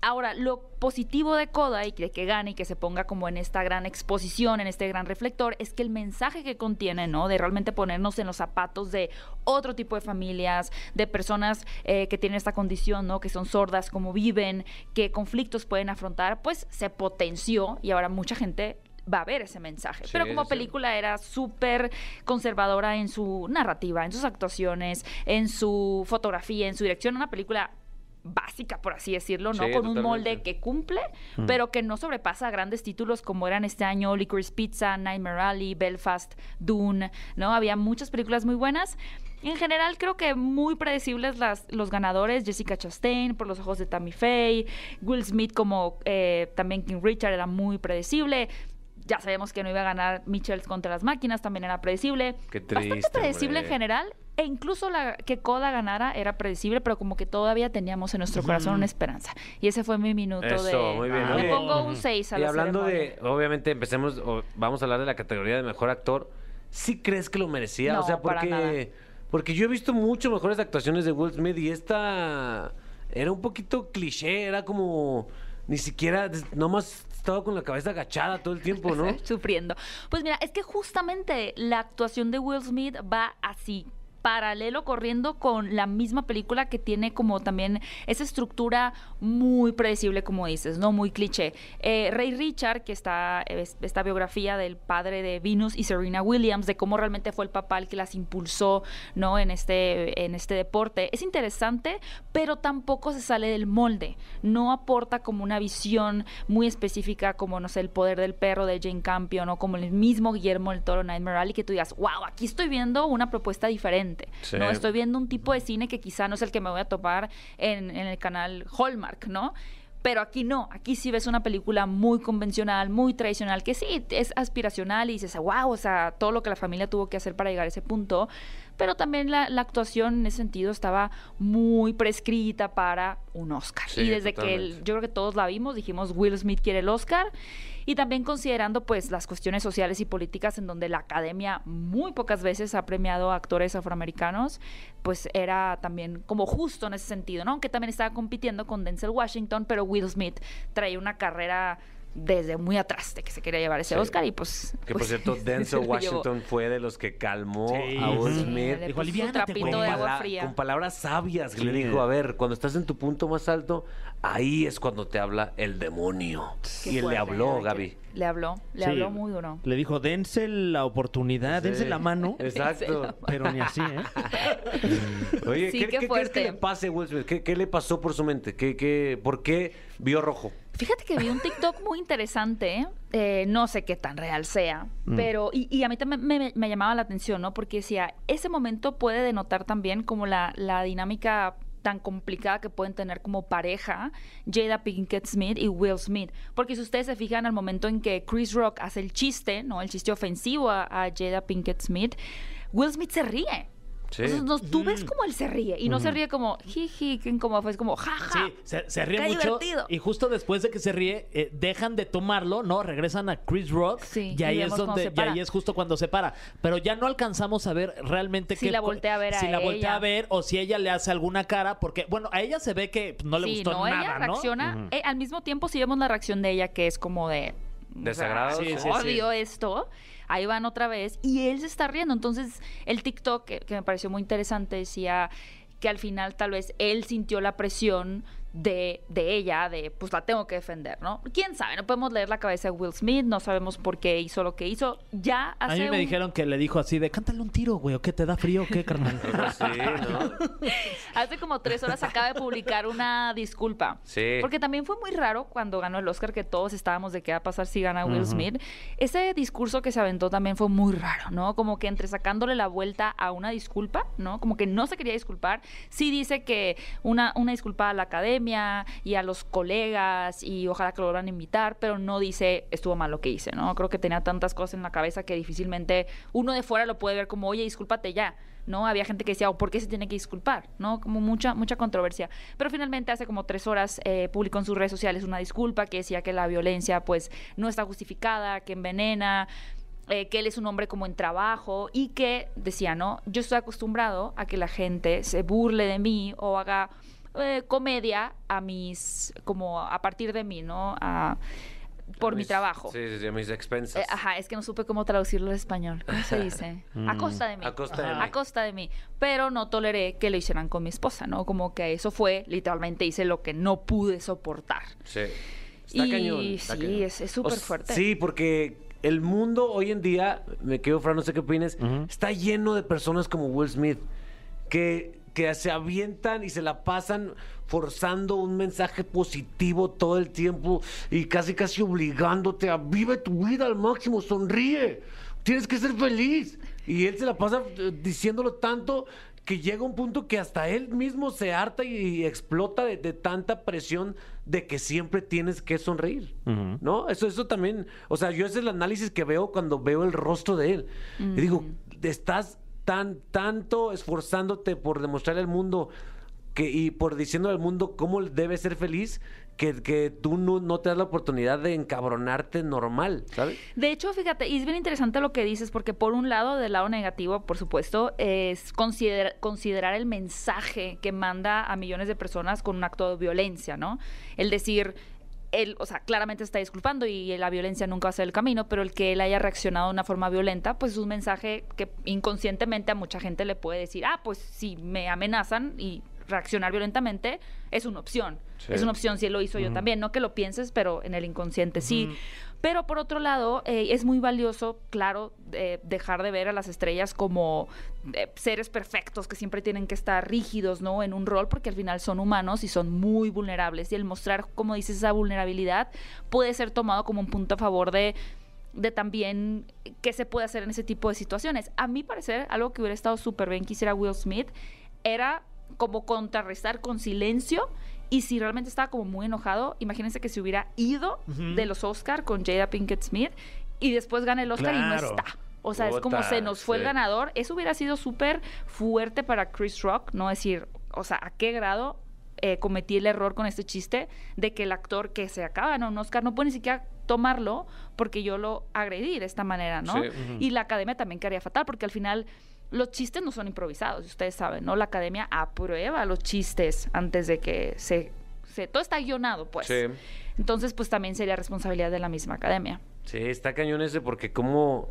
Ahora, lo positivo de Coda y de que gane y que se ponga como en esta gran exposición, en este gran reflector, es que el mensaje que contiene, ¿no? De realmente ponernos en los zapatos de otro tipo de familias, de personas eh, que tienen esta condición, ¿no? Que son sordas, cómo viven, qué conflictos pueden afrontar, pues se potenció y ahora mucha gente va a ver ese mensaje. Sí, Pero como sí. película era súper conservadora en su narrativa, en sus actuaciones, en su fotografía, en su dirección. Una película básica, por así decirlo, ¿no? Sí, Con un molde que cumple, pero que no sobrepasa grandes títulos como eran este año Licorice Pizza, Nightmare Alley, Belfast, Dune, ¿no? Había muchas películas muy buenas. En general creo que muy predecibles las, los ganadores, Jessica Chastain por los ojos de Tammy Faye, Will Smith como eh, también King Richard era muy predecible. Ya sabemos que no iba a ganar Mitchell contra las máquinas, también era predecible. Qué Bastante triste, predecible en general. E incluso la que Coda ganara era predecible, pero como que todavía teníamos en nuestro corazón una esperanza. Y ese fue mi minuto Eso, de... muy bien, Le muy bien. pongo un 6 a Y la hablando ceremonia. de, obviamente empecemos, o vamos a hablar de la categoría de mejor actor. ¿Sí crees que lo merecía? No, o sea, para nada. porque, porque yo he visto mucho mejores actuaciones de Will Smith y esta era un poquito cliché, era como ni siquiera, nomás estaba con la cabeza agachada todo el tiempo, ¿no? Sufriendo. Pues mira, es que justamente la actuación de Will Smith va así paralelo corriendo con la misma película que tiene como también esa estructura muy predecible como dices, no muy cliché. Eh, Ray Richard, que está es- esta biografía del padre de Venus y Serena Williams, de cómo realmente fue el papá el que las impulsó, ¿no? En este, en este deporte. Es interesante, pero tampoco se sale del molde. No aporta como una visión muy específica como, no sé, el poder del perro de Jane Campion o como el mismo Guillermo del Toro Nightmare Alley, que tú digas, wow, aquí estoy viendo una propuesta diferente. Sí. ¿no? Estoy viendo un tipo de cine que quizá no es el que me voy a topar en, en el canal Hallmark, ¿no? Pero aquí no, aquí sí ves una película muy convencional, muy tradicional, que sí es aspiracional y dices, wow, o sea, todo lo que la familia tuvo que hacer para llegar a ese punto. Pero también la, la actuación en ese sentido estaba muy prescrita para un Oscar. Sí, y desde que el- yo creo que todos la vimos, dijimos Will Smith quiere el Oscar. Y también considerando pues las cuestiones sociales y políticas en donde la academia muy pocas veces ha premiado a actores afroamericanos, pues era también como justo en ese sentido, ¿no? Aunque también estaba compitiendo con Denzel Washington, pero Will Smith traía una carrera desde muy atrás de que se quería llevar ese Sí. Oscar y pues... Que por pues, cierto, Denzel. Washington fue de los que calmó Sí. a Will Sí, Smith. le Dijo, de con, agua pala- fría. con palabras sabias que le dijo, a ver, cuando estás en tu punto más alto, ahí es cuando te habla el demonio. Qué y él le fuerte, habló, Gaby. Le habló, le Sí. habló muy duro. Le dijo, dense la oportunidad, dense Sí. la mano. Exacto. Pero ni así, ¿eh? Oye, Sí, ¿qué, qué qué crees que fuerte. le pase a Will Smith? ¿Qué, qué le pasó por su mente? ¿Qué, qué, ¿Por qué vio rojo? Fíjate que vi un TikTok muy interesante, ¿eh? Eh, no sé qué tan real sea, pero y, y a mí también me, me- me llamaba la atención, ¿no? Porque decía, ese momento puede denotar también como la, la dinámica tan complicada que pueden tener como pareja Jada Pinkett Smith y Will Smith. Porque si ustedes se fijan al momento en que Chris Rock hace el chiste, ¿no? El chiste ofensivo a, a Jada Pinkett Smith, Will Smith se ríe. Sí. Entonces, no- tú ves como él se ríe y no se ríe como jiji, qué incómodo fue, es como jaja. Sí, se, se ríe Qué mucho. divertido. Y justo después de que se ríe, eh, dejan de tomarlo, ¿no? Regresan a Chris Rock. Sí, y ahí y es donde, y ahí es justo cuando se para. Pero ya no alcanzamos a ver realmente Si qué- la voltea a ver a Si la voltea ella. a ver o si ella le hace alguna cara. Porque, bueno, a ella se ve que pues, no le sí, gustó no, nada, ella ¿no? reacciona. eh, al mismo tiempo, si vemos la reacción de ella, que es como de. o sea, Desagrado. Sí, sí, sí. odio esto. Ahí van otra vez. Y él se está riendo. Entonces, el TikTok, que, me pareció muy interesante, decía que al final tal vez él sintió la presión de, de ella, de pues la tengo que defender, ¿no? ¿Quién sabe? No podemos leer la cabeza de Will Smith, no sabemos por qué hizo lo que hizo. Ya A hace mí me un- dijeron que le dijo así de, cántale un tiro, güey, o qué te da frío, o qué, carnal. Sí, ¿no? Hace como tres horas acaba de publicar una disculpa. Sí. Porque también fue muy raro cuando ganó el Oscar que todos estábamos de qué va a pasar si gana Will Smith. Ese discurso que se aventó también fue muy raro, ¿no? Como que entre sacándole la vuelta a una disculpa, ¿no? Como que no se quería disculpar. Sí dice que una, una disculpa a la academia y a los colegas y ojalá que lo a invitar, pero no dice estuvo mal lo que hice, ¿no? Creo que tenía tantas cosas en la cabeza que difícilmente uno de fuera lo puede ver como, oye, discúlpate ya. ¿no? Había gente que decía, "Oh, ¿por qué se tiene que disculpar? ¿no? Como mucha, mucha controversia. Pero finalmente hace como tres horas eh, publicó en sus redes sociales una disculpa que decía que la violencia pues no está justificada, que envenena, eh, que él es un hombre como en trabajo y que decía, ¿no? Yo estoy acostumbrado a que la gente se burle de mí o haga eh, comedia a mis, como a partir de mí, ¿no? A- por mi Mis- trabajo. Sí, sí, sí, a mis expensas. Eh, ajá, es que no supe cómo traducirlo al español. ¿Cómo se dice? A costa de mí. A costa de mí. A costa de mí. Pero no toleré que lo hicieran con mi esposa, ¿no? Como que eso fue, literalmente hice lo que no pude soportar. Sí. Está y cañón. está sí, cañón. es- súper fuerte. Sí, porque el mundo hoy en día, me quedo, Fran, no sé qué opines, está lleno de personas como Will Smith que, que se avientan y se la pasan forzando un mensaje positivo todo el tiempo y casi casi obligándote a vive tu vida al máximo, sonríe, tienes que ser feliz. Y él se la pasa eh, diciéndolo tanto que llega un punto que hasta él mismo se harta y, explota de, de tanta presión de que siempre tienes que sonreír. ¿No? Eso, eso también, o sea, yo ese es el análisis que veo cuando veo el rostro de él. Y digo, estás tan, tanto esforzándote por demostrarle al mundo que, y por diciendo al mundo cómo debe ser feliz, que, que tú no, no te das la oportunidad de encabronarte normal, ¿sabes? De hecho, fíjate, y es bien interesante lo que dices, porque por un lado, del lado negativo, por supuesto, es considerar, considerar el mensaje que manda a millones de personas con un acto de violencia, ¿no? El decir, él, o sea, claramente está disculpando y la violencia nunca va a ser el camino, pero el que él haya reaccionado de una forma violenta, pues es un mensaje que inconscientemente a mucha gente le puede decir, ah, pues si me amenazan y reaccionar violentamente es una opción. Sí. Es una opción si él lo hizo yo también. No que lo pienses, pero en el inconsciente sí. Pero por otro lado, eh, es muy valioso, claro, eh, dejar de ver a las estrellas como eh, seres perfectos que siempre tienen que estar rígidos, ¿no? En un rol, porque al final son humanos y son muy vulnerables. Y el mostrar, como dices, esa vulnerabilidad puede ser tomado como un punto a favor de de también qué se puede hacer en ese tipo de situaciones. A mi parecer, algo que hubiera estado súper bien que hiciera Will Smith era como contrarrestar con silencio y si realmente estaba como muy enojado, imagínense que se hubiera ido de los Oscar con Jada Pinkett Smith y después gana el Oscar y no está. O sea, es como se nos fue el ganador. Eso hubiera sido súper fuerte para Chris Rock, no decir, o sea, a qué grado eh, cometí el error con este chiste de que el actor que se acaba de ganar un Oscar no puede ni siquiera tomarlo porque yo lo agredí de esta manera, ¿no? Sí. Y la academia también quedaría fatal porque al final los chistes no son improvisados, ustedes saben, ¿no? La academia aprueba los chistes antes de que se... se todo está guionado, pues. Sí. Entonces, pues también sería responsabilidad de la misma academia. Sí, está cañón ese porque cómo,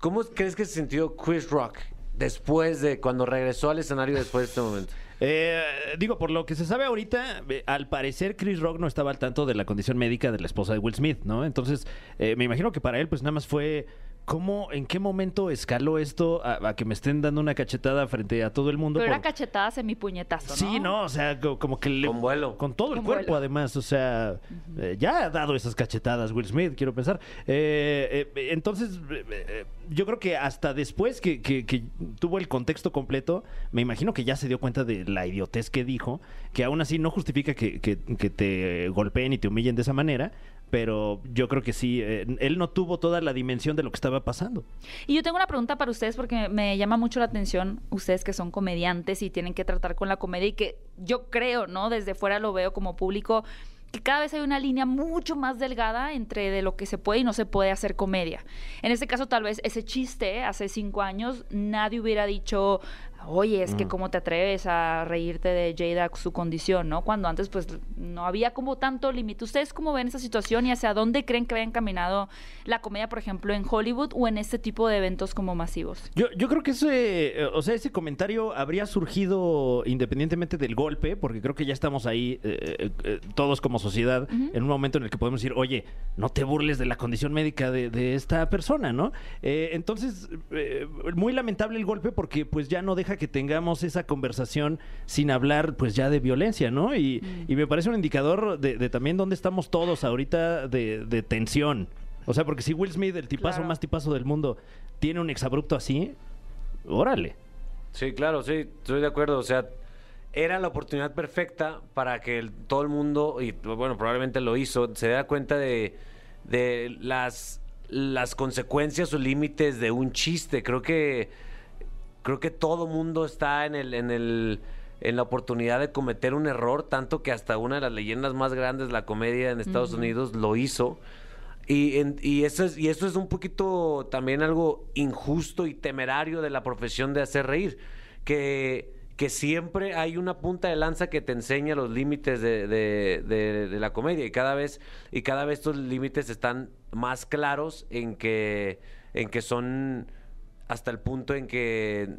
cómo crees que se sintió Chris Rock después de cuando regresó al escenario después de este momento. Eh, digo, por lo que se sabe ahorita, eh, al parecer Chris Rock no estaba al tanto de la condición médica de la esposa de Will Smith, ¿no? Entonces, eh, me imagino que para él, pues nada más fue. ¿Cómo, en qué momento escaló esto a, a que me estén dando una cachetada frente a todo el mundo? Pero era por- cachetada semi-puñetazo, ¿no? Sí, no, o sea, co- como que le... Con vuelo. Con todo el Con cuerpo, vuelo. además, o sea, eh, ya ha dado esas cachetadas Will Smith, quiero pensar. Eh, eh, entonces, eh, eh, yo creo que hasta después que, que- que tuvo el contexto completo, me imagino que ya se dio cuenta de la idiotez que dijo, que aún así no justifica que, que- que te golpeen y te humillen de esa manera, pero yo creo que sí, eh, él no tuvo toda la dimensión de lo que estaba pasando. Y yo tengo una pregunta para ustedes porque me llama mucho la atención, ustedes que son comediantes y tienen que tratar con la comedia y que yo creo, ¿no? Desde fuera lo veo como público, que cada vez hay una línea mucho más delgada entre de lo que se puede y no se puede hacer comedia. En este caso, tal vez ese chiste hace cinco años nadie hubiera dicho, oye, es que cómo te atreves a reírte de Jada su condición, ¿no? Cuando antes pues no había como tanto límite. ¿Ustedes cómo ven esa situación y hacia dónde creen que vaya encaminado la comedia, por ejemplo, en Hollywood o en este tipo de eventos como masivos? Yo, yo creo que ese, eh, o sea, ese comentario habría surgido independientemente del golpe, porque creo que ya estamos ahí eh, eh, todos como sociedad en un momento en el que podemos decir, oye, no te burles de la condición médica de, de esta persona, ¿no? Eh, entonces, muy lamentable el golpe porque pues ya no deja que tengamos esa conversación sin hablar pues ya de violencia, ¿no? Y, y me parece un indicador de, de también dónde estamos todos ahorita de, de tensión. O sea, porque si Will Smith, el tipazo Claro. más tipazo del mundo, tiene un exabrupto así, órale. Sí, claro, sí, estoy de acuerdo. O sea, era la oportunidad perfecta para que el- todo el mundo, y bueno, probablemente lo hizo, se da cuenta de, de las, las consecuencias o límites de un chiste. Creo que, creo que todo mundo está en el, en el, en la oportunidad de cometer un error, tanto que hasta una de las leyendas más grandes de la comedia en Estados Unidos lo hizo. Y, en- y, eso es, y eso es un poquito también algo injusto y temerario de la profesión de hacer reír. Que, que siempre hay una punta de lanza que te enseña los límites de, de- de- de la comedia. Y cada vez, y cada vez estos límites están más claros en que, en que son hasta el punto en que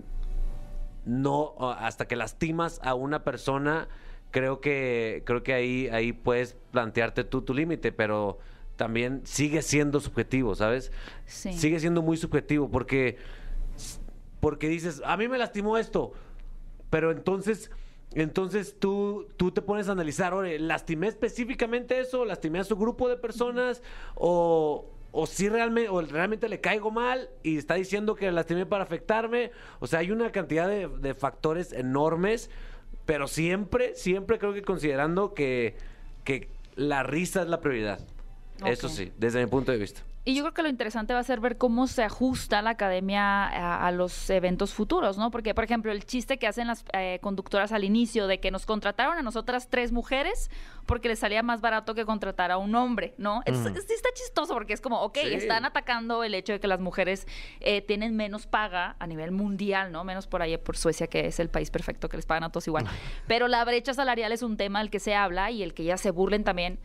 no hasta que lastimas a una persona creo que creo que ahí ahí puedes plantearte tú tu límite pero también sigue siendo subjetivo sabes Sí. sigue siendo muy subjetivo porque porque dices a mí me lastimó esto pero entonces entonces tú, tú te pones a analizar, oye, ¿lastimé específicamente eso? ¿Lastimé a su grupo de personas? ¿O, o si realmente, o realmente le caigo mal y está diciendo que lastimé para afectarme? O sea, hay una cantidad de, de factores enormes, pero siempre, siempre creo que considerando que, que la risa es la prioridad. Eso sí, desde mi punto de vista. Y yo creo que lo interesante va a ser ver cómo se ajusta la academia a, a los eventos futuros, ¿no? Porque, por ejemplo, el chiste que hacen las eh, conductoras al inicio de que nos contrataron a nosotras tres mujeres porque les salía más barato que contratar a un hombre, ¿no? Es- es- sí está chistoso porque es como, ok, Sí. están atacando el hecho de que las mujeres eh, tienen menos paga a nivel mundial, ¿no? Menos por ahí por Suecia, que es el país perfecto que les pagan a todos igual. Pero la brecha salarial es un tema del que se habla y el que ya se burlen también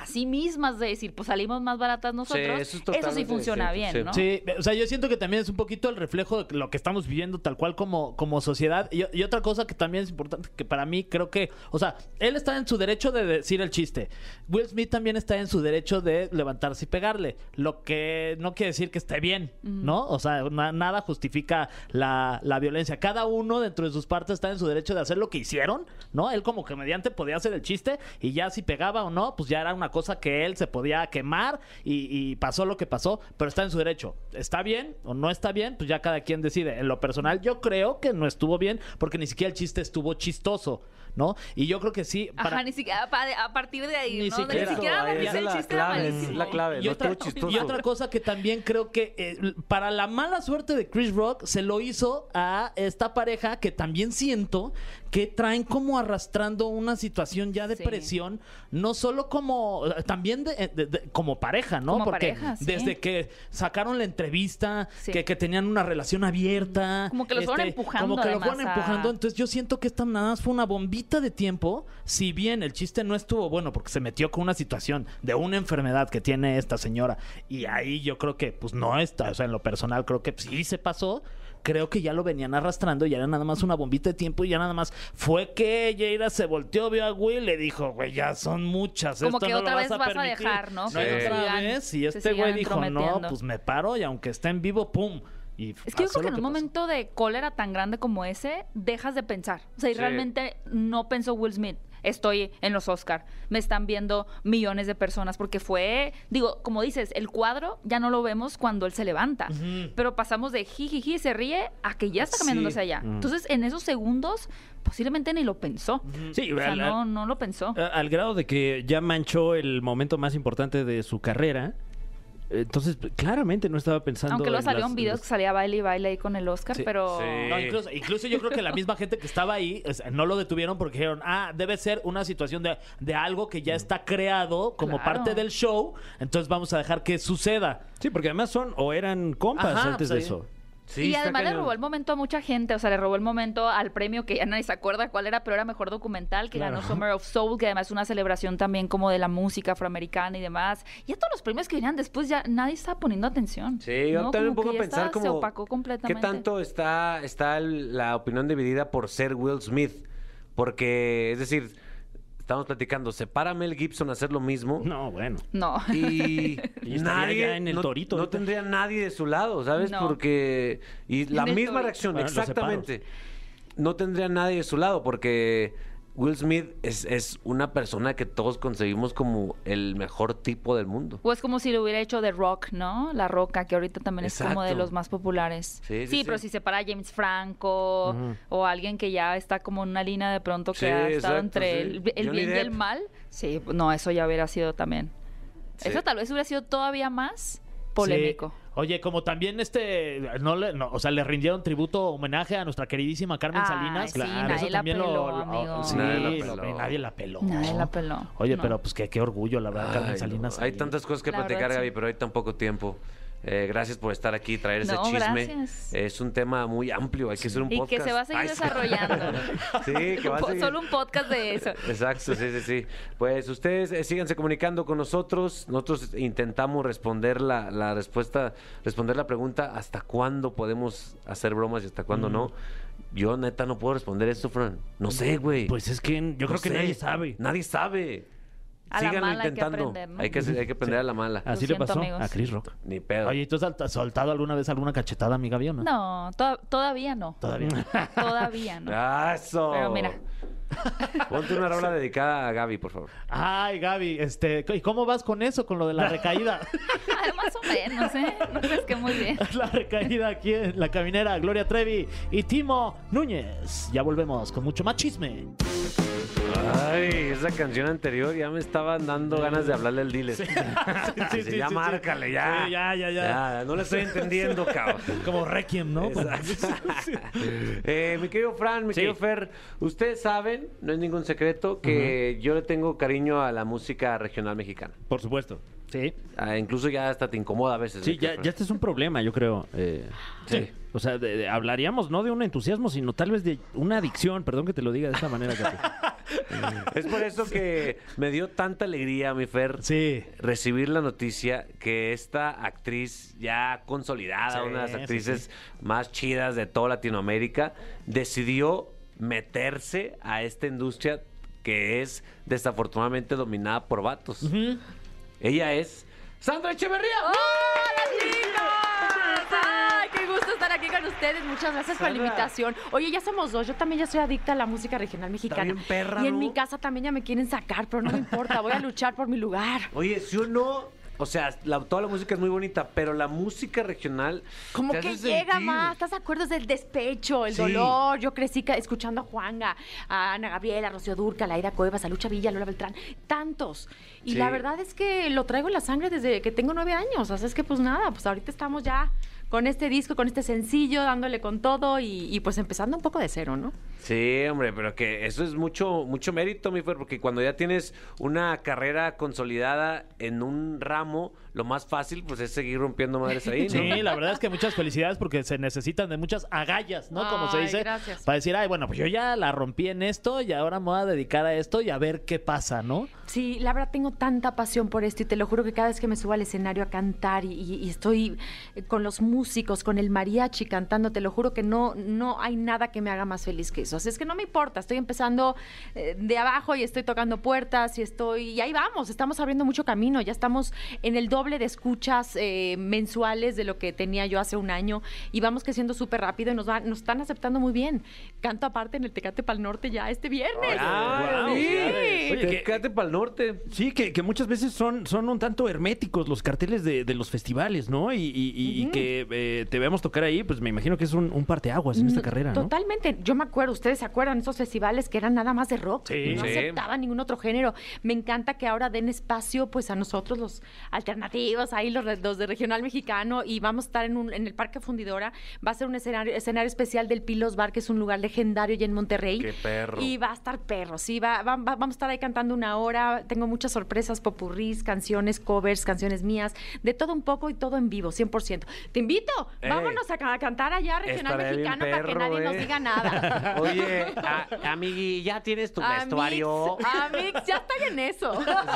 a sí mismas de decir, pues salimos más baratas nosotros. eso es eso sí funciona cierto, bien, sí. ¿no? Sí, o sea, yo siento que también es un poquito el reflejo de lo que estamos viviendo tal cual como, como sociedad. Y, y otra cosa que también es importante, que para mí creo que, o sea, él está en su derecho de decir el chiste. Will Smith también está en su derecho de levantarse y pegarle. Lo que no quiere decir que esté bien, ¿no? O sea, na- nada justifica la, la violencia. Cada uno dentro de sus partes está en su derecho de hacer lo que hicieron, ¿no? Él como comediante podía hacer el chiste y ya si pegaba o no, pues ya era una cosa que él se podía quemar y, pasó lo que pasó, pero está en su derecho. ¿Está bien o no está bien? Pues ya cada quien decide. En lo personal, yo creo que no estuvo bien porque ni siquiera el chiste estuvo chistoso, ¿no? Y yo creo que sí. Ajá, ni siquiera a partir de ahí, Ni ¿no? siquiera. ni siquiera Ahí analizar es el la chiste era clave, malísimo. es la clave. Y otra, estuvo chistoso. y otra cosa que también creo que eh, para la mala suerte de Chris Rock se lo hizo a esta pareja que también siento que traen como arrastrando una situación ya de Sí. presión, no solo como también de, de- de- como pareja, ¿no? Como Porque pareja, sí. desde que sacaron la entrevista, Sí. que, que tenían una relación abierta, este, Como que los fueron empujando, como que lo fueron a- empujando, entonces yo siento que esta nada más fue una bombita de tiempo, si bien el chiste no estuvo bueno porque se metió con una situación de una enfermedad que tiene esta señora y ahí yo creo que pues no está, o sea, en lo personal creo que sí se pasó. Creo que ya lo venían arrastrando y era nada más una bombita de tiempo y ya nada más fue que Jaira se volteó, vio a Will y le dijo, güey, ya son muchas. Como esto que no otra lo vez vas a vas a permitir". dejar, ¿no? No, y Que otra vez y este güey dijo, no, pues me paro y aunque esté en vivo, pum. Y Es que yo creo que en un momento de cólera tan grande como ese, dejas de pensar. O sea, y Sí. realmente no pensó Will Smith. Estoy en los Oscar. Me están viendo millones de personas porque fue, digo, como dices, el cuadro ya no lo vemos cuando él se levanta. Pero pasamos de jijiji, se ríe, a que ya está caminando Sí. allá. Entonces, en esos segundos, posiblemente ni lo pensó. Sí, O sea, al- no, no lo pensó. Al grado de que ya manchó el momento más importante de su carrera. Entonces, pues, claramente no estaba pensando. Aunque luego salieron las- videos las- que salía baile y baile ahí con el Oscar, Sí. pero... Sí. No, incluso, incluso yo creo que la misma gente que estaba ahí o sea, no lo detuvieron porque dijeron, ah, debe ser una situación de, de algo que ya está creado como Claro. parte del show, entonces vamos a dejar que suceda. Sí, porque además son o eran compas Ajá, antes pues de ahí- eso. Sí, y además le robó el momento a mucha gente, o sea, le robó el momento al premio que ya nadie se acuerda cuál era, pero era mejor documental, que ganó Summer of Soul, que además es una celebración también como de la música afroamericana y demás. Y a todos los premios que venían después ya nadie estaba poniendo atención. Sí, yo ¿no? también Como que ya pensar como se opacó completamente. qué tanto está está la opinión dividida por ser Will Smith, porque es decir, estamos platicando, ¿se para Mel Gibson a hacer lo mismo? No, bueno. No. Y, Y estaría nadie ya en el no, torito no tendría nadie de su lado, ¿sabes? No. Porque y la misma torito. reacción, Bueno, exactamente. No tendría nadie de su lado porque Will Smith es, es una persona que todos concebimos como el mejor tipo del mundo. O es como si lo hubiera hecho The Rock, ¿no? La Roca, que ahorita también es como de los más populares. Sí, sí, sí. pero si se para James Franco o alguien que ya está como en una línea de pronto que Sí, ha estado exacto, entre sí. el, bien y el mal, sí, no, eso ya hubiera sido también. Sí. Eso tal vez hubiera sido todavía más polémico. Oye, como también este, no le, no, o sea, le rindieron tributo, homenaje a nuestra queridísima Carmen Salinas. sí, Claro, nadie eso la también peló, lo, lo- amigo. sí, Nadie la lo- peló. nadie la peló. Nadie la peló, Oye, no. pero pues qué, qué orgullo, la verdad, Carmen Salinas. no. Hay tantas cosas que La platicar, verdad, sí. Gaby, pero hay tan poco tiempo. Eh, gracias por estar aquí, traer ese chisme. gracias. Es un tema muy amplio, hay que hacer un Y podcast. que se va a seguir Ay, desarrollando. Sí, que va a seguir. Solo un podcast de eso. Exacto, sí, sí, sí. Pues ustedes eh, síganse comunicando con nosotros. Nosotros intentamos responder la, la respuesta, responder la pregunta hasta cuándo podemos hacer bromas y hasta cuándo no. Yo neta no puedo responder eso, Fran. No sé, güey. Pues es que yo No creo que sé. nadie sabe. Nadie sabe. A la mala hay que intentando. aprender, ¿no? hay, que, hay que aprender a la mala. Así Lo le pasó amigos. a Chris Rock. Ni pedo. Oye, ¿y tú has soltado alguna vez alguna cachetada, amiga, Gaby, o no? No, to- todavía no. Todavía no. Todavía no. Ah, Eso. Pero mira. Ponte una rola dedicada a Gaby, por favor. Ay, Gaby, este, ¿y cómo vas con eso, con lo de la recaída? Ah, Más o menos, ¿eh? No crees que muy bien. la recaída aquí en la caminera, Gloria Trevi y Timo Núñez. Ya volvemos con mucho más chisme. Ay, esa canción anterior ya me estaban dando ganas de hablarle al dealer. sí, sí, ya sí, sí. márcale, ya. Sí, ya, ya, ya. No le estoy entendiendo, cabrón. Como Requiem, ¿no? Eh, mi querido Fran, mi Sí. querido Fer, ustedes saben, no es ningún secreto, que yo le tengo cariño a la música regional mexicana. Por supuesto. Sí. Ah, incluso ya hasta te incomoda a veces. Sí, querido ya, ya este es un problema, yo creo. eh, Sí. O sea, de- de- hablaríamos no de un entusiasmo, sino tal vez de una adicción. Perdón que te lo diga de esta manera, Capi. Es por eso que me dio tanta alegría, mi Fer, Sí. recibir la noticia que esta actriz ya consolidada, Sí, una de las sí, actrices más chidas de toda Latinoamérica, decidió meterse a esta industria que es desafortunadamente dominada por vatos. Ella es Sandra Echeverría. ¡Hola, chicos! ¡Ay, qué gusto estar aquí con ustedes! Muchas gracias por la invitación. Oye, ya somos dos. Yo también ya soy adicta a la música regional mexicana. bien perra, y en ¿no? mi casa también ya me quieren sacar, pero no me importa. Voy a luchar por mi lugar. Oye, si uno, o sea, la- toda la música es muy bonita, pero la música regional Como que llega sentir. más, ¿estás de acuerdo? Es del despecho, el Sí. dolor. Yo crecí escuchando a Juanga, a Ana Gabriela, a Rocío Durca, a Laida Cuevas, a Lucha Villa, a Lola Beltrán, tantos. Y Sí. la verdad es que lo traigo en la sangre desde que tengo nueve años. Así es que pues nada, pues ahorita estamos ya con este disco, con este sencillo, dándole con todo y, y, pues empezando un poco de cero, ¿no? Sí, hombre, pero que eso es mucho, mucho mérito, mi Fer, porque cuando ya tienes una carrera consolidada en un ramo, lo más fácil, pues, es seguir rompiendo madres ahí, ¿no? Sí, la verdad es que muchas felicidades porque se necesitan de muchas agallas, ¿no? Como se dice. gracias. Para decir, ay, bueno, pues yo ya la rompí en esto y ahora me voy a dedicar a esto y a ver qué pasa, ¿no? Sí, la verdad tengo tanta pasión por esto y te lo juro que cada vez que me subo al escenario a cantar y, y- y estoy eh, con los músicos, con el mariachi cantando, te lo juro que no, no hay nada que me haga más feliz que eso. Así es que no me importa, estoy empezando eh, de abajo y estoy tocando puertas y estoy, y ahí vamos, estamos abriendo mucho camino, ya estamos en el doble de escuchas eh, mensuales de lo que tenía yo hace un año y vamos creciendo súper rápido y nos, van- nos están aceptando muy bien. Canto aparte en el Tecate Pal Norte ya este viernes. Ah, sí. Oye, Te- que- Quédate para el norte. Sí, que, que muchas veces son, son un tanto herméticos los carteles de, de los festivales, ¿no? Y, y- y- y que eh, te veamos tocar ahí, pues me imagino que es un, un parteaguas en esta No, carrera, ¿no? Totalmente. Yo me acuerdo, ustedes se acuerdan esos festivales que eran nada más de rock. Sí. no Sí. aceptaban ningún otro género. Me encanta que ahora den espacio pues a nosotros los alternativos, ahí los, de regional mexicano y vamos a estar en, un, en el Parque Fundidora. Va a ser un escenario, escenario especial del Pilos Bar, que es un lugar legendario ya en Monterrey. Qué perro. Y va a estar perro, sí, va, va- va- vamos a estar ahí cantando una hora. Tengo muchas sorpresas, popurrís, canciones, covers, canciones mías, de todo un poco y todo en vivo, 100%. Te invito. Ey. Vámonos a, ca- cantar allá regional mexicano para que nadie nos ¿eh? diga nada. Oye, a- amigui, ya tienes tu Amix, vestuario. Amix, ya estoy en eso.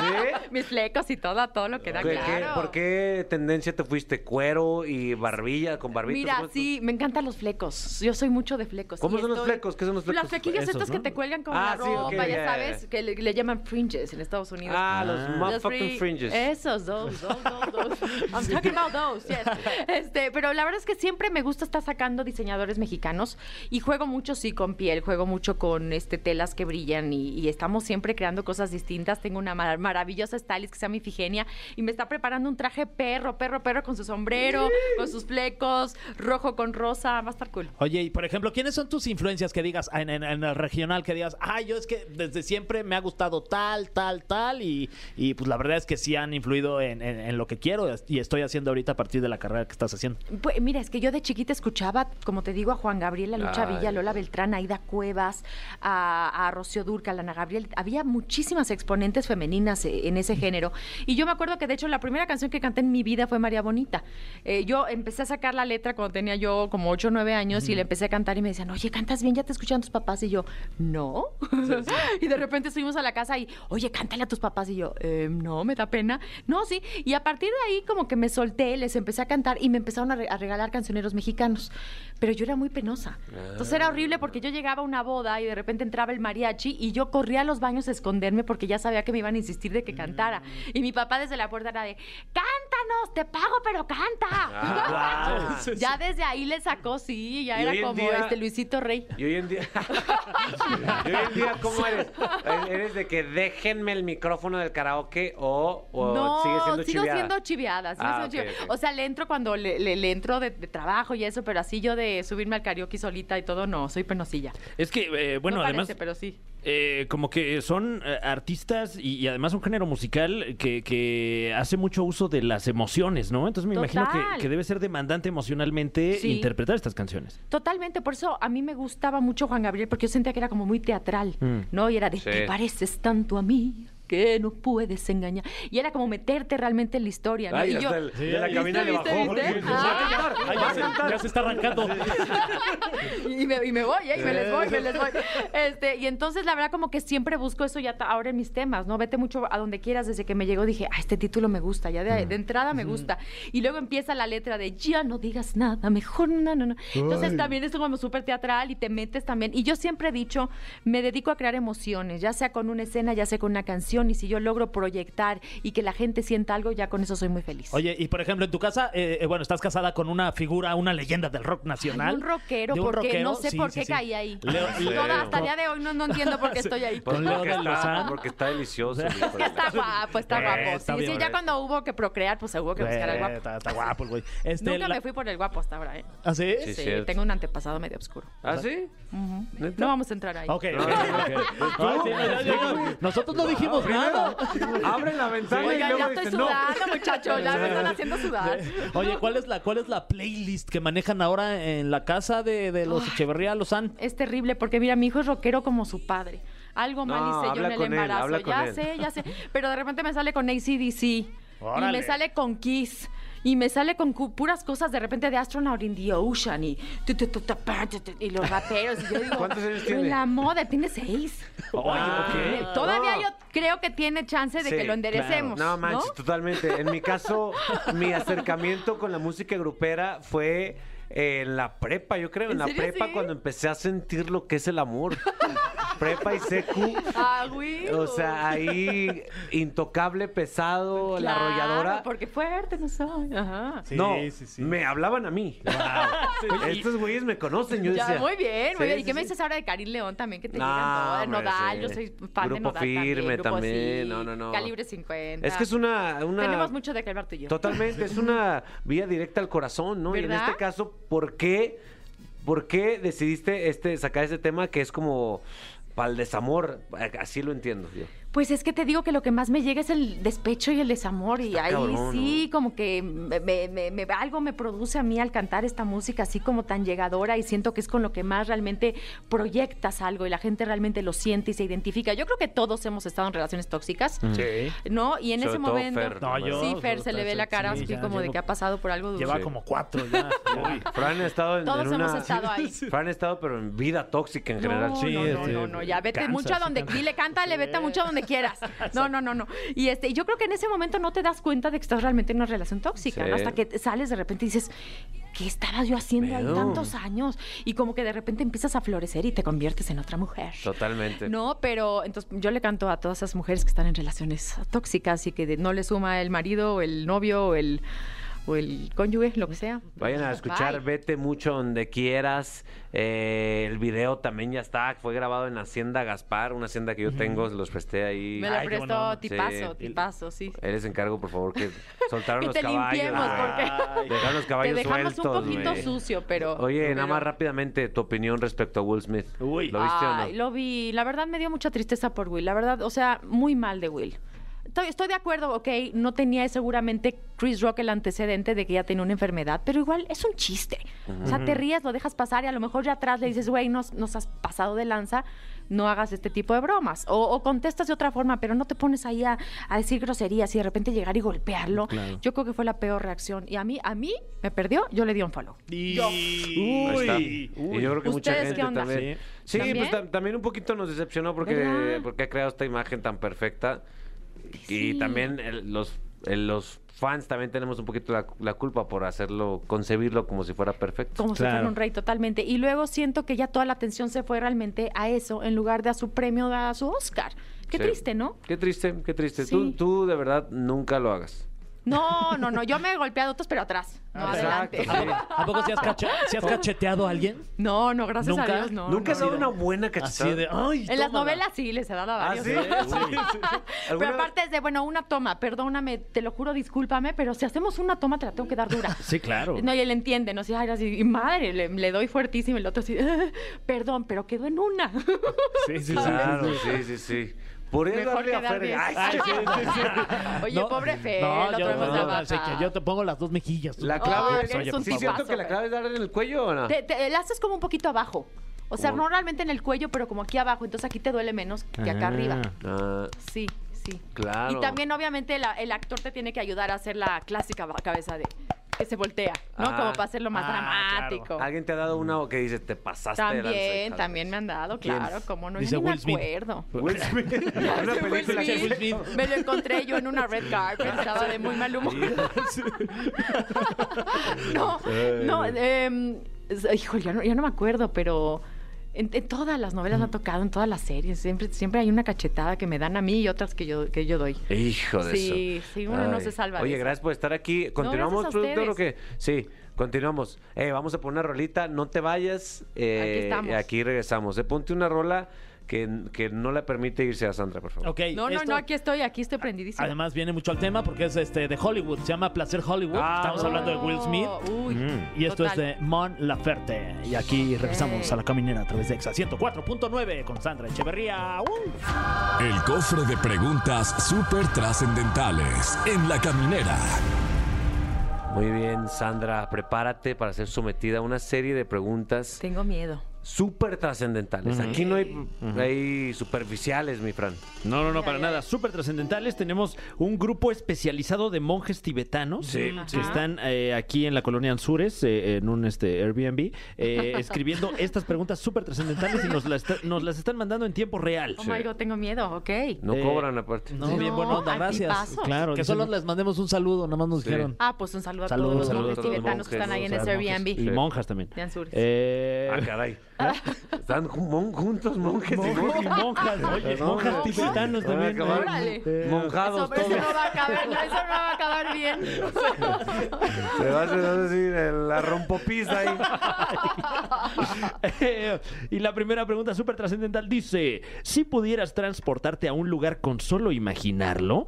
Mis flecos y todo, todo lo que da ¿Qué- qué- claro. ¿Por qué tendencia te fuiste? ¿Cuero y barbilla con barbita? Mira, sí, me encantan los flecos. Yo soy mucho de flecos. ¿Cómo son los flecos? ¿Qué son los flecos? Los flequillos Esos, estos ¿no? que te cuelgan con Ah, la ropa, ya sabes, que le, le llaman fringes en Estados Unidos. Ah, los Ah. Los motherfucking fri- fringes. Esos, those, those, those, those. I'm talking about those, yes. Este, pero la verdad es que siempre me gusta estar sacando diseñadores mexicanos y juego mucho, sí, con piel, juego mucho con este telas que brillan y, y estamos siempre creando cosas distintas. Tengo una mar- maravillosa stylist que se llama Ifigenia y me está preparando un traje perro, perro, perro con su sombrero, con sus flecos, rojo con rosa, va a estar cool. Oye, y por ejemplo, ¿quiénes son tus influencias que digas en, en- en el regional que digas, ah, yo es que desde siempre me ha gustado tal, tal, tal y, y pues la verdad es que sí han influido en, en- en lo que quiero y estoy haciendo ahorita a partir de la carrera que estás haciendo? Pues mira, es que yo de chiquita escuchaba, como te digo, a Juan Gabriel, a Lucha Ay. Villa, a Lola Beltrán, a Aida Cuevas, a, a Rocío Durcal, a Ana Gabriel. Había muchísimas exponentes femeninas eh, en ese género. Y yo me acuerdo que, de hecho, la primera canción que canté en mi vida fue María Bonita. Eh, yo empecé a sacar la letra cuando tenía yo como 8 o 9 años y le empecé a cantar y me decían, oye, cantas bien, ya te escuchan tus papás. Y yo, no. y de repente subimos a la casa y, oye, cántale a tus papás. Y yo, "Eh, no, me da pena. No, sí. Y a partir de ahí, como que me solté, les empecé a cantar y me empezaron a, re- a regalar cancioneros mexicanos. Pero yo era muy penosa. Entonces era horrible porque yo llegaba a una boda y de repente entraba el mariachi y yo corría a los baños a esconderme porque ya sabía que me iban a insistir de que cantara. Y mi papá desde la puerta era de, cántanos, te pago, pero canta. Ah. ya desde ahí le sacó, sí, ya era como día- este Luisito Rey. Y hoy en día. y hoy en día, ¿cómo eres? ¿Eres de que déjenme el micrófono del karaoke o, o no, sigues siendo sigo chiviada? siendo chiviada. sigo Ah, siendo chiviada. O sea, le entro cuando le, le- le entro de, de trabajo y eso, pero así yo de subirme al karaoke solita y todo, no, soy penosilla. Es que, eh, bueno, no además... parece, pero sí. Eh, como que son eh, artistas y, y además un género musical que, que hace mucho uso de las emociones, ¿no? Entonces me imagino que, que debe ser demandante emocionalmente Sí. interpretar estas canciones. Totalmente, por eso a mí me gustaba mucho Juan Gabriel, porque yo sentía que era como muy teatral, Mm. ¿no? Y era de, Sí. te pareces tanto a mí que no puedes engañar. Y era como meterte realmente en la historia, ¿no? Ay, y yo, Ah. Ya, se, ya se está arrancando. y me, y me voy, ¿eh? y me les voy, me les voy. Este, y entonces, la verdad, como que siempre busco eso ya ahora en mis temas, ¿no? Vete mucho a donde quieras. Desde que me llegó dije, ah, este título me gusta, ya de, de entrada me gusta. Y luego empieza la letra de, ya no digas nada, mejor no, no, no. Entonces también es como súper teatral y te metes también. Y yo siempre he dicho, me dedico a crear emociones, ya sea con una escena, ya sea con una canción. Y si yo logro proyectar y que la gente sienta algo, ya con eso soy muy feliz. Oye, y por ejemplo, en tu casa, eh, eh, bueno, estás casada con una figura, una leyenda del rock nacional. Ay, un rockero, ¿De un porque rockero? no sé Sí, por qué sí. caí ahí. Leo- hasta el día de hoy no, no entiendo por qué estoy ahí. Pues Con Leo porque, de está, porque está delicioso. Es que está guapo, está Eh, guapo. está sí, bien, sí, bien. ya cuando hubo que procrear, pues hubo que buscar al Eh, guapo. Está, está guapo el güey. Este, Nunca la- me fui por el guapo hasta ahora, ¿eh? ¿Ah, sí? Sí, tengo un antepasado medio oscuro. ¿Ah, sí? No vamos a entrar ahí. Ok, ok, ok. Ay, sí, no, no, no, Nosotros no dijimos nada. Abre la ventana y Oigan, luego ya estoy dice, no. sudando, muchachos. Ya me están haciendo sudar. Oye, ¿cuál es la cuál es la playlist que manejan ahora en la casa de, de los Echeverría Lozán? Es terrible porque, mira, mi hijo es rockero como su padre. Algo mal No, hice yo en el él, embarazo. habla con ya él. sé, ya sé. Pero de repente me sale con ACDC. Y Órale. me sale con Kiss. Y me sale con cu- puras cosas de repente de Astronaut in the Ocean y, tu, tu, tu, tu, pa, tu, tu, y los raperos. Y yo digo, ¿Cuántos años "Pues tiene? La moda tiene seis. Oye, Eh, Todavía No. yo creo que tiene chance de Sí, que lo enderecemos. No ¿no? manches, totalmente. En mi caso, mi acercamiento con la música grupera fue en la prepa, yo creo, en, ¿En la serio, prepa sí? cuando empecé a sentir lo que es el amor. prepa y secu. Ah, güey. O sea, ahí intocable, pesado, la arrolladora. Porque fuerte no soy. Ajá. no, me hablaban a mí. Estos güeyes me conocen, yo Ya, decía. muy bien, muy Sí, bien. ¿Y sí, qué me sí. dices ahora de Karim León también? Que te No, llegan hombre, Nodal, sí. yo soy fan de Nodal Firme también. Sí, no, no, no. Calibre 50. Es que es una, una Tenemos mucho de que hablar tú y yo. Totalmente, es una vía directa al corazón, ¿no? Y en este caso, ¿por qué, por qué decidiste este, sacar ese tema que es como para el desamor? Así lo entiendo yo. Pues es que te digo que lo que más me llega es el despecho y el desamor y ahí cabrón, sí como que me, me- me- me- algo me produce a mí al cantar esta música así como tan llegadora y siento que es con lo que más realmente proyectas algo y la gente realmente lo siente y se identifica. Yo creo que todos hemos estado en relaciones tóxicas, Sí. ¿no? Y en Sobre ese momento Fer. No, yo- sí, Fer se le ve la cara sí, así como de que ha pasado por algo duro. Lleva Sí. como cuatro ya. Uy. Fran ha estado en, Todos en hemos una... estado ahí. Fran ha estado, pero en vida tóxica en general. No, Sí, no, no, no, no, ya vete cansa, mucho a donde dile, cántale, vete mucho a donde quieras. No, no, no, no. Y este, yo creo que en ese momento no te das cuenta de que estás realmente en una relación tóxica, Sí. ¿no? Hasta que sales de repente y dices, ¿qué estaba yo haciendo ahí tantos años? Y como que de repente empiezas a florecer y te conviertes en otra mujer. Totalmente. No, pero entonces yo le canto a todas esas mujeres que están en relaciones tóxicas y que de- no le suma el marido, o el novio o el, o el cónyuge, lo que sea. Vayan a escuchar Bye. Vete Mucho Donde Quieras. Eh, el video también ya está. Fue grabado en Hacienda Gaspar, una hacienda que yo tengo. Se los presté ahí. Me lo prestó tipazo, Sí. tipazo, sí. Les encargo, por favor, que soltaron los caballos. porque- Dejaron los Te caballos dejamos sueltos, un poquito sucio, pero... Oye, nada más rápidamente, tu opinión respecto a Will Smith. Uy. ¿Lo viste o no? Lo vi. La verdad me dio mucha tristeza por Will. La verdad, o sea, muy mal de Will. Estoy, estoy de acuerdo, ok, no tenía seguramente Chris Rock el antecedente de que ya tenía una enfermedad, pero igual es un chiste. O sea, te ríes, lo dejas pasar y a lo mejor ya atrás le dices, güey, nos, nos has pasado de lanza, no hagas este tipo de bromas. O, o contestas de otra forma, pero no te pones ahí a, a decir groserías y de repente llegar y golpearlo. Yo creo que fue la peor reacción. Y a mí, a mí me perdió, yo le di un follow. Y... Ahí está. Uy. Y yo creo que mucha ¿Ustedes gente qué onda? también. Sí, ¿También? pues tam- también un poquito nos decepcionó porque, ¿Verdad? porque ha creado esta imagen tan perfecta. Y Sí. también el- los, el- los fans también tenemos un poquito la, la culpa por hacerlo, concebirlo como si fuera perfecto. Como si fuera un rey totalmente. Y luego siento que ya toda la atención se fue realmente a eso en lugar de a su premio, a su Oscar. Qué Sí. triste, ¿no? Qué triste, qué triste. Sí. Tú, tú de verdad nunca lo hagas. No, no, no. Yo me he golpeado otros, pero atrás. No, Exacto, adelante. ¿A poco, si has, cache- si has cacheteado a alguien? No, no, gracias ¿Nunca? a Dios, no. ¿Nunca no. has dado una buena cachetada? Así de, ay, En las tómala. novelas sí, les he dado a ¿Ah, varios. sí? Uy. Pero ¿Alguna- aparte es de, bueno, una toma, perdóname, te lo juro, discúlpame, pero si hacemos una toma te la tengo que dar dura. Sí, claro. No, y él entiende, no sé, ay, así, y madre, le, le doy fuertísimo, y el otro así, perdón, pero quedó en una. Sí, sí, sí. Claro, sí, sí, sí. Por eso Mejor darle a quedar Fer- bien. Ay, Ay, sí, sí, sí. Oye, No, pobre Fer, no, lo yo, traemos no, que yo te pongo las dos mejillas. tú. La clave eres un sí siento que la clave es darle en el cuello o no. Te, te- la haces como un poquito abajo. O sea, ¿Cómo? no realmente en el cuello, pero como aquí abajo. Entonces aquí te duele menos que acá Ah. arriba. Ah, Sí, sí. claro. Y también, obviamente, la- el actor te tiene que ayudar a hacer la clásica ba- cabeza de que se voltea, ¿no? Ah. como para hacerlo más Ah, dramático. ¿Alguien te ha dado una o que dices, te pasaste de lanza, También, hija? también me han dado, claro, como no, Dice yo ni me Will Smith. acuerdo. Will Smith. Una Will película que- Smith. Will Smith. Me lo encontré yo en una red carpet, estaba de muy mal humor. no, no, eh, híjole, ya no, ya no me acuerdo, pero en, en todas las novelas me ha tocado, en todas las series, siempre, siempre hay una cachetada que me dan a mí y otras que yo, que yo doy. Hijo de Sí, eso. sí, uno no se salva Oye, gracias por estar aquí. ¿Continuamos, a productor, o qué? Sí, continuamos. Eh, vamos a poner una rolita. No te vayas. eh, Aquí estamos. Aquí regresamos. Eh, ponte una rola que, que no le permite irse a Sandra, por favor. Ok, No, no, esto- no, aquí estoy, aquí estoy prendidísima. Además viene mucho al tema porque es este de Hollywood, se llama Placer Hollywood. Ah, Estamos hablando de Will Smith. Uy, Y esto total. es de Mon Laferte. Y aquí regresamos a la caminera a través de Exa 104.9 con Sandra Echeverría. ¡Uh! El cofre de preguntas súper trascendentales en la caminera. Muy bien, Sandra, prepárate para ser sometida a una serie de preguntas Tengo miedo. Súper trascendentales. Aquí no hay, hay superficiales, mi Fran. No, no, no, para nada. Súper trascendentales. Tenemos un grupo especializado de monjes tibetanos Sí. que están eh, aquí en la colonia Anzures, eh, en un este, Airbnb, eh, escribiendo estas preguntas súper trascendentales y nos, las está- nos las están mandando en tiempo real. Oh my God, tengo miedo, ok. No Eh, cobran aparte. No, No, bien buena onda, gracias. Claro, Que solo les mandemos un saludo, nada más nos Sí. dijeron. Ah, pues un saludo a Saludos, todos los monjes tibetanos que están ahí en ese. Airbnb. Y Sí. monjas también. De Anzures. Eh, Ah, caray. Están mon- juntos monjes y monjes y monjas. monjas, oye, monjas no, tibetanos también. Eh, Monjados Eso, no va a acabar, no, eso no va a acabar bien. Se va a hacer así la rompopista ahí. y la primera pregunta súper trascendental dice: Si pudieras transportarte a un lugar con solo imaginarlo,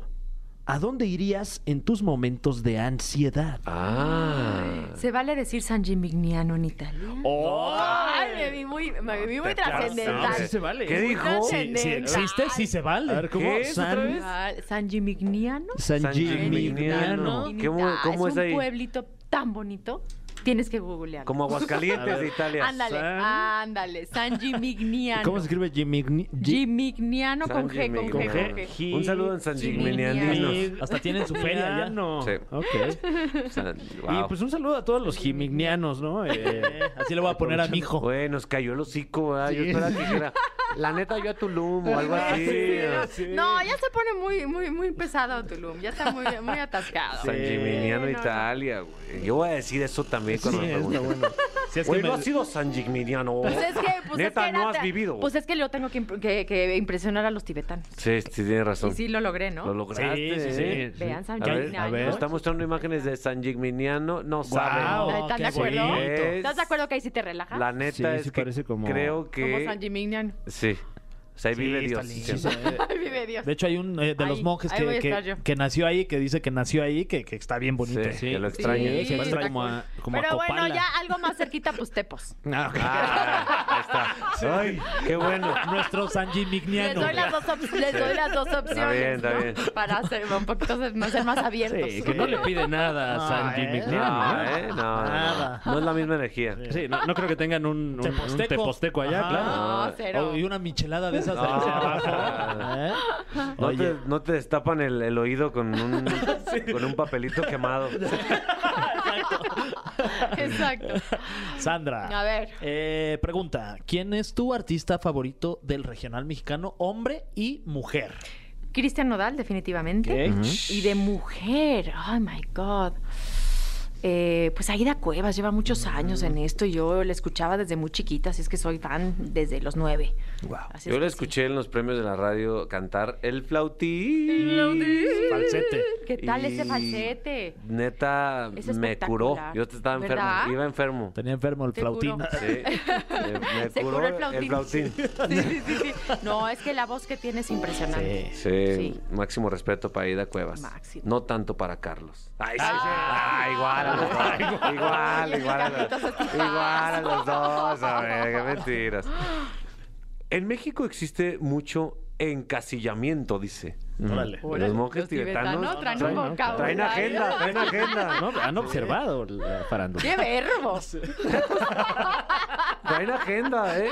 ¿a dónde irías en tus momentos de ansiedad? Ah. Se vale decir San Gimignano en Italia. ¡Oh! Ay, me vi muy, me vi muy trascendental. sí se vale. ¿Qué dijo? Si, existe, sí se vale. A ver, ¿cómo? ¿Qué es otra San, vez? Ah, San Gimignano. San Gimignano. Gimignano. ¿Cómo- Ah, cómo es un ahí? pueblito tan bonito. Tienes que googlear. Como Aguascalientes de Italia. Ándale, San- ándale. San Gimignano. ¿Cómo se escribe Gimigni- Gi- Gimignano con G, con G, con Un saludo en San Gimignano. Gimignaninos. Hasta tienen su feria ya. Sí. Ok. San- Y pues un saludo a todos los gimignianos, ¿no? Eh, así le voy a poner a mi hijo. Güey, nos cayó el hocico, ¿verdad? Yo Sí. esperaba que dijera, la neta, yo a Tulum o algo así. Sí, no. No, ya se pone muy, muy, muy pesado Tulum. Ya está muy, muy atascado. San Gimignano, no, no. Italia, güey. Yo voy a decir eso también cuando Sí, me está pregunten. bueno. Si es que me- no has sido San Gimignano. Pues es que, pues Neta, es que no has vivido. Pues es que yo tengo que, imp- que- que impresionar a los tibetanos. Sí, sí, tienes razón. Y sí lo logré, ¿no? Lo lograste. Sí, sí, sí. Vean San A ver, a está mostrando imágenes de San Gimignano. No Guau. saben. ¿Están de acuerdo? bonito. ¿Estás de acuerdo que ahí sí te relaja? La neta Sí, es sí que parece como- creo Como que... San Gimignano. Sí. O sea, ahí vive Sí, Dios. está Sí. lindo. Ay, vive Dios. De hecho, hay un eh, de los Ahí, monjes ahí que, que, nació ahí, que dice que nació ahí, que, que está bien bonito. Sí, que lo extraña. Sí, se parece está como a, como a Pero bueno, ya algo más cerquita, pues Tepos. Ah, ok. Ah, ahí está. Ay, qué bueno. Nuestro San Les Gimignano. doy las dos, op- les doy las dos opciones. bien, está ¿no? bien. Para ser un poquito más, ser más abiertos. Sí, que no le pide nada a No, San ¿eh? ¿eh? No, no, no. Nada. No es la misma energía. Sí, no, no creo que tengan un, un- un Teposteco. allá, Ajá. claro. No, cero. Y una michelada de esas de No. hacia abajo. ¿eh? No te, no te destapan el, el oído con un, con un papelito quemado. Exacto. Sandra. A ver. eh, pregunta: ¿Quién es tu artista favorito del regional mexicano, hombre y mujer? Cristian Nodal, definitivamente. Y de mujer, oh my God. Eh, pues Aida Cuevas lleva muchos años en esto y yo la escuchaba desde muy chiquita, así es que soy fan desde los nueve. Así es Yo le que sí. escuché en los premios de la radio cantar El Flautín. Falsete. ¿Qué tal ese falsete? Neta, Es me curó. Yo estaba enfermo. ¿Verdad? Iba enfermo. Tenía enfermo el flautín. Sí. Me, me Se curó curó el flautín. el flautín. Sí, sí, sí, sí. No, es que la voz que tiene es impresionante. Sí. Sí, Sí. máximo respeto para Ida Cuevas. Máximo. No tanto para Carlos. Ay, sí, Ah. Ah, igual, igual, igual, a los, Carlitos es igual a los dos. A ver, qué mentiras. En México existe mucho encasillamiento, dice. Órale. Los monjes Los tibetanos, tibetanos traen un traen, vocabulario. traen agenda, traen agenda. ¿No? Han observado la farándula. ¡Qué verbos! Traen agenda, ¿eh?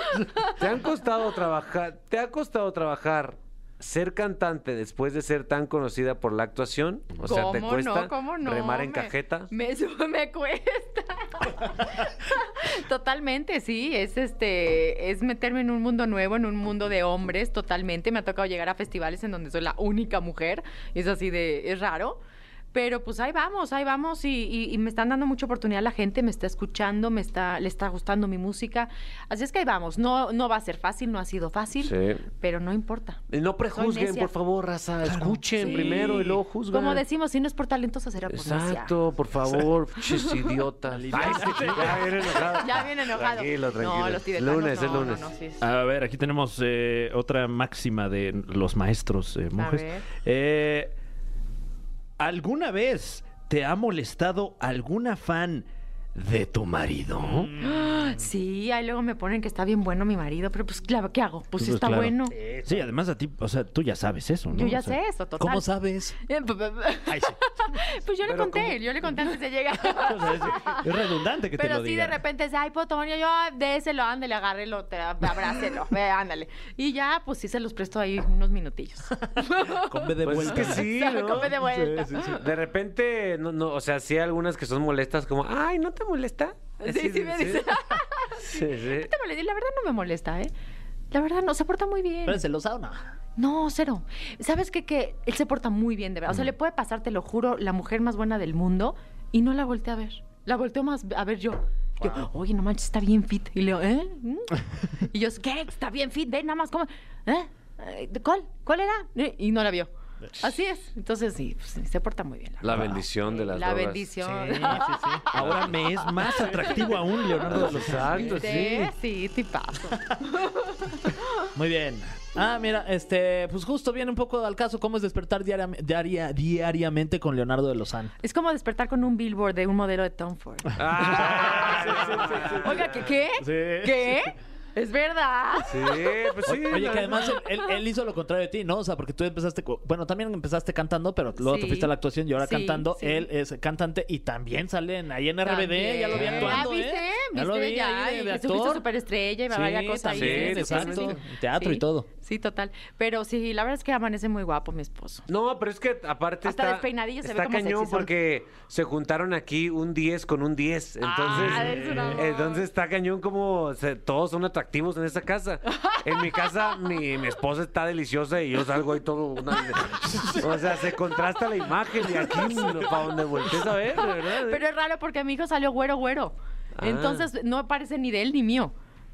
Te han costado trabajar, te ha costado trabajar ser cantante después de ser tan conocida por la actuación. O sea, te ¿Cómo cuesta no? ¿Cómo no? remar en Me- cajeta. Me, me cuesta. totalmente, sí. Es este, es meterme en un mundo nuevo, en un mundo de hombres, totalmente. Me ha tocado llegar a festivales en donde soy la única mujer. Es así de, es raro. Pero pues ahí vamos, ahí vamos y, y- y me están dando mucha oportunidad la gente, me está escuchando, me está, le está gustando mi música. Así es que ahí vamos. No, no va a ser fácil, no ha sido fácil, Sí. pero no importa. Y no prejuzguen, por favor, raza. Escuchen Sí. primero y luego juzguen. Como decimos, si no es por talentosa, será por necia. Exacto, por favor, chis idiotas. Ay, sí, ya viene enojado. Ya viene enojado. Tranquilo, tranquilo. No, los tibetanos Lunes, no, es lunes. no, no, sí, sí. A ver, aquí tenemos eh, otra máxima de los maestros eh, monjes. ver. Eh, ¿Alguna vez te ha molestado alguna fan de tu marido? Sí, ahí luego me ponen que está bien bueno mi marido, pero pues claro, ¿qué hago? Pues, Pues, está claro. bueno. Sí, además a ti, o sea, tú ya sabes eso, ¿no? Yo ya O sea, sé eso, total. ¿Cómo sabes? Ay, sí. Pues yo le Pero conté, ¿cómo? yo le conté antes de llegar. O sea, es, es redundante que te Pero lo sí, digan. de repente dice, ay, Potonio, yo de ese lo ándale, agárrelo, te, abrácelo, ve, ándale. Y ya, pues sí se los presto ahí unos minutillos. Con B de Pues es vuelta. que sí, ¿no? Come de vuelta. Sí, sí, sí. De repente, no, no, o sea, sí hay algunas que son molestas, como, ay, ¿no te molesta? Sí, Así sí me dice. Sí, sí. Te molesta. La verdad no me molesta, ¿eh? La verdad no, se porta muy bien. ¿Pero es celosa o no? No, cero. ¿Sabes qué? Que él se porta muy bien, de verdad. O sea, le puede pasar, te lo juro, la mujer más buena del mundo y no la volteé a ver. La volteo más a ver yo. Yo, oye, no manches, está bien fit. Y le digo, ¿eh? ¿Mm? Y yo, ¿qué? Está bien fit, ve nada más, ¿cómo? ¿Eh? ¿Cuál? ¿Cuál era? Y no la vio. Así es. Entonces, sí, pues, sí, se porta muy bien. La bendición de las La drogas. bendición. Sí, sí, sí. Ahora me es más atractivo aún, Leonardo de los Exacto, sí. ¿Viste? Sí, tipazo. Muy bien. Ah, mira, este, pues justo viene un poco al caso cómo es despertar diaria- diaria- diariamente con Leonardo de Lozán. Es como despertar con un billboard de un modelo de Tom Ford. Ah, Oiga, ¿qué? ¿Qué? Sí. ¿Qué? ¿Es verdad? sí, pues sí. Oye, que además él, él- él hizo lo contrario de ti, ¿no? O sea, porque tú empezaste, bueno, también empezaste cantando, pero luego te Sí. fuiste a la actuación y ahora Sí, cantando. sí. Él es cantante y también sale en- ahí en RBD, ya lo vi actuando, ¿Ya viste? ¿eh? ¿Viste? lo vi ya, ahí de, y de actor. superestrella y Sí, vaya cosa ahí. también, Sí, exacto. Teatro y todo. Sí, total. Pero sí, la verdad es que amanece muy guapo mi esposo. No, pero es que aparte Hasta está, despeinadillo se ve está como cañón sexy, porque se juntaron aquí un 10 con un 10. Entonces, Ah, entonces está cañón como se- todos son atractivos en esa casa. En mi casa mi, mi esposa está deliciosa y yo salgo ahí todo una- O sea, se contrasta la imagen y aquí para donde voltees a ver, de verdad. ¿eh? Pero es raro porque mi hijo salió güero, güero. Ah. Entonces no parece ni de él ni mío.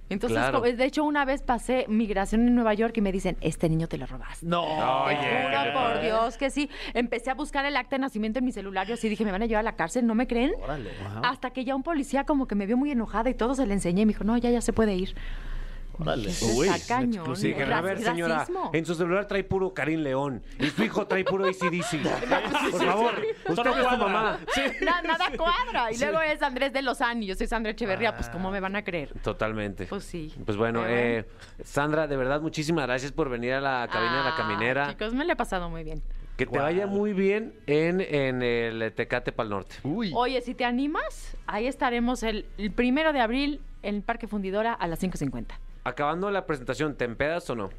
Entonces, Claro. de hecho, una vez pasé migración en Nueva York y me dicen, este niño te lo robaste. No. Te Oye, juro por. Dios que sí. Empecé a buscar el acta de nacimiento en mi celular y así dije, me van a llevar a la cárcel, ¿no me creen? Órale. Hasta que ya un policía como que me vio muy enojada y todo se le enseñé y me dijo, no, ya, ya se puede ir. Órale. Uy, cañón. Sí, que, a ver, señora, racismo. en su celular trae puro Karim León y su hijo trae puro ACDC. Por favor, usted no es tu mamá. Na- nada cuadra. Y luego es Andrés de Lozán y yo soy Sandra Echeverría, pues ¿cómo me van a creer? Totalmente. Pues sí. Pues bueno, eh, Sandra, de verdad, muchísimas gracias por venir a la cabina de la Ah, caminera. Chicos, me lo he pasado muy bien. Que te vaya muy bien en, en el Tecate Pal Norte. Uy. Oye, si te animas, ahí estaremos el, el primero de abril en el Parque Fundidora a las 5.50. Acabando la presentación, ¿te empedas o no?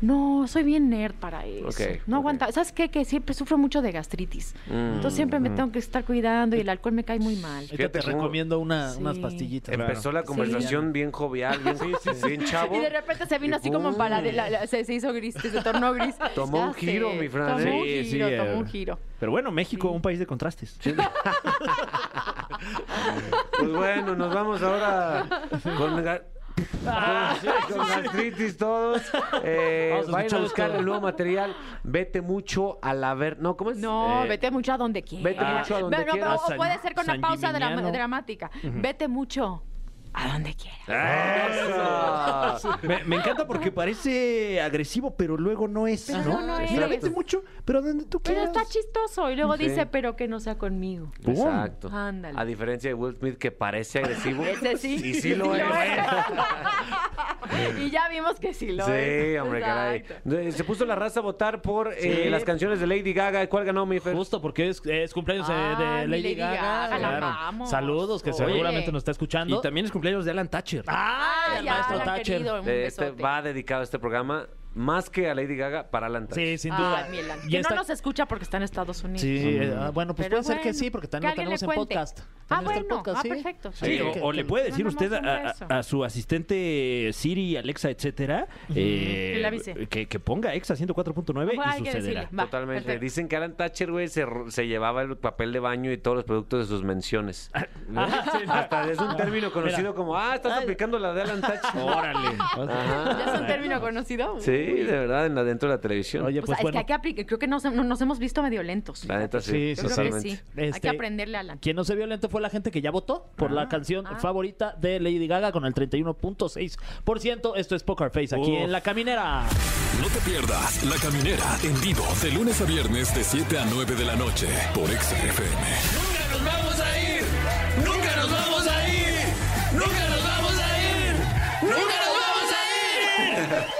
No, soy bien nerd para eso. No aguanta. ¿Sabes qué? Que siempre sufro mucho de gastritis. Mm. Entonces siempre me tengo que estar cuidando y el alcohol me cae muy mal. Fíjate te recomiendo una- Sí. unas pastillitas. Empezó la conversación bien jovial, bien, bien chavo. Y de repente se vino así como para... de la- la- se, se hizo gris, se tornó gris. Tomó un giro, sé, mi Fran, Tomó ¿eh? un Sí, giro, sí, tomó eh. un giro. Pero bueno, México, un país de contrastes. Pues bueno, nos vamos ahora con, ga- con- con gastritis todos. Eh, Vamos a vayan a buscar el nuevo material. Vete mucho a la ver. No, ¿cómo es? No, Eh, vete mucho a donde quieras. vete mucho a donde Pero, pero, quieras. o puede ser con una San pausa dra- Gimignano. dramática. Vete mucho a donde quieras. Eso. Me, me encanta porque parece agresivo, pero luego no es, Pero ¿no? no, no Mira, es. vete mucho, pero donde tú Pero quieras. está chistoso. Y luego Sí. dice, pero que no sea conmigo. Exacto. Ándale. A diferencia de Will Smith que parece agresivo. Ese sí. Y sí lo es. y ya vimos que sí lo Sí, es. hombre, caray. Exacto. Eh, Se puso la raza a votar por eh, Sí. las canciones de Lady Gaga. ¿Cuál ganó, mi Fer? Justo porque es, es cumpleaños eh, Ah, de Lady, Lady Gaga. Gaga, la claro. amamos. Saludos, que Oye. seguramente nos está escuchando. Y también es cumpleaños de Alan Thatcher. ¡Ah! Ay, el ya, maestro la Thatcher. querido, un Eh, este, va dedicado este programa más que a Lady Gaga para Alan Thatcher. Sí, sin duda. Ay, mi Elan. Y Que esta- no nos escucha porque está en Estados Unidos. Sí, eh, ah, bueno, pues Pero puede ser que bueno, sí, porque que también lo alguien tenemos le en cuente. podcast. Ah, También está el bueno, podcast, ah, sí. perfecto. Sí, Sí, o, que- o le que- puede decir mandamos usted un a, beso. a- a su asistente Siri, Alexa, etcétera, eh, Que le avise. que, que ponga Exa 100.4.9 Bueno, hay y que sucederá. decirle. Va, Totalmente. perfecto. Dicen que Alan Thatcher, güey, se, ro- se llevaba el papel de baño y todos los productos de sus menciones. Hasta es un término conocido como, ah, estás aplicando la de Alan Thatcher. Órale. Ajá. ¿Ya es un término conocido? Sí, Sí, de verdad, en la, dentro de la televisión. Oye, pues o sea, es que hay que creo que nos, nos, hemos visto medio lentos. La neta sí, sí, totalmente. sí. Hay que este, aprenderle a la. Quien no se vio lento fue la gente que ya votó por la ah. canción ah. favorita de Lady Gaga con el 31.6%. Esto es Poker Face aquí en La Caminera. No te pierdas La Caminera en vivo de lunes a viernes de 7 a 9 de la noche por XFM. Nunca nos vamos a ir. Nunca nos vamos a ir. Nunca nos vamos a ir. Nunca nos vamos a ir.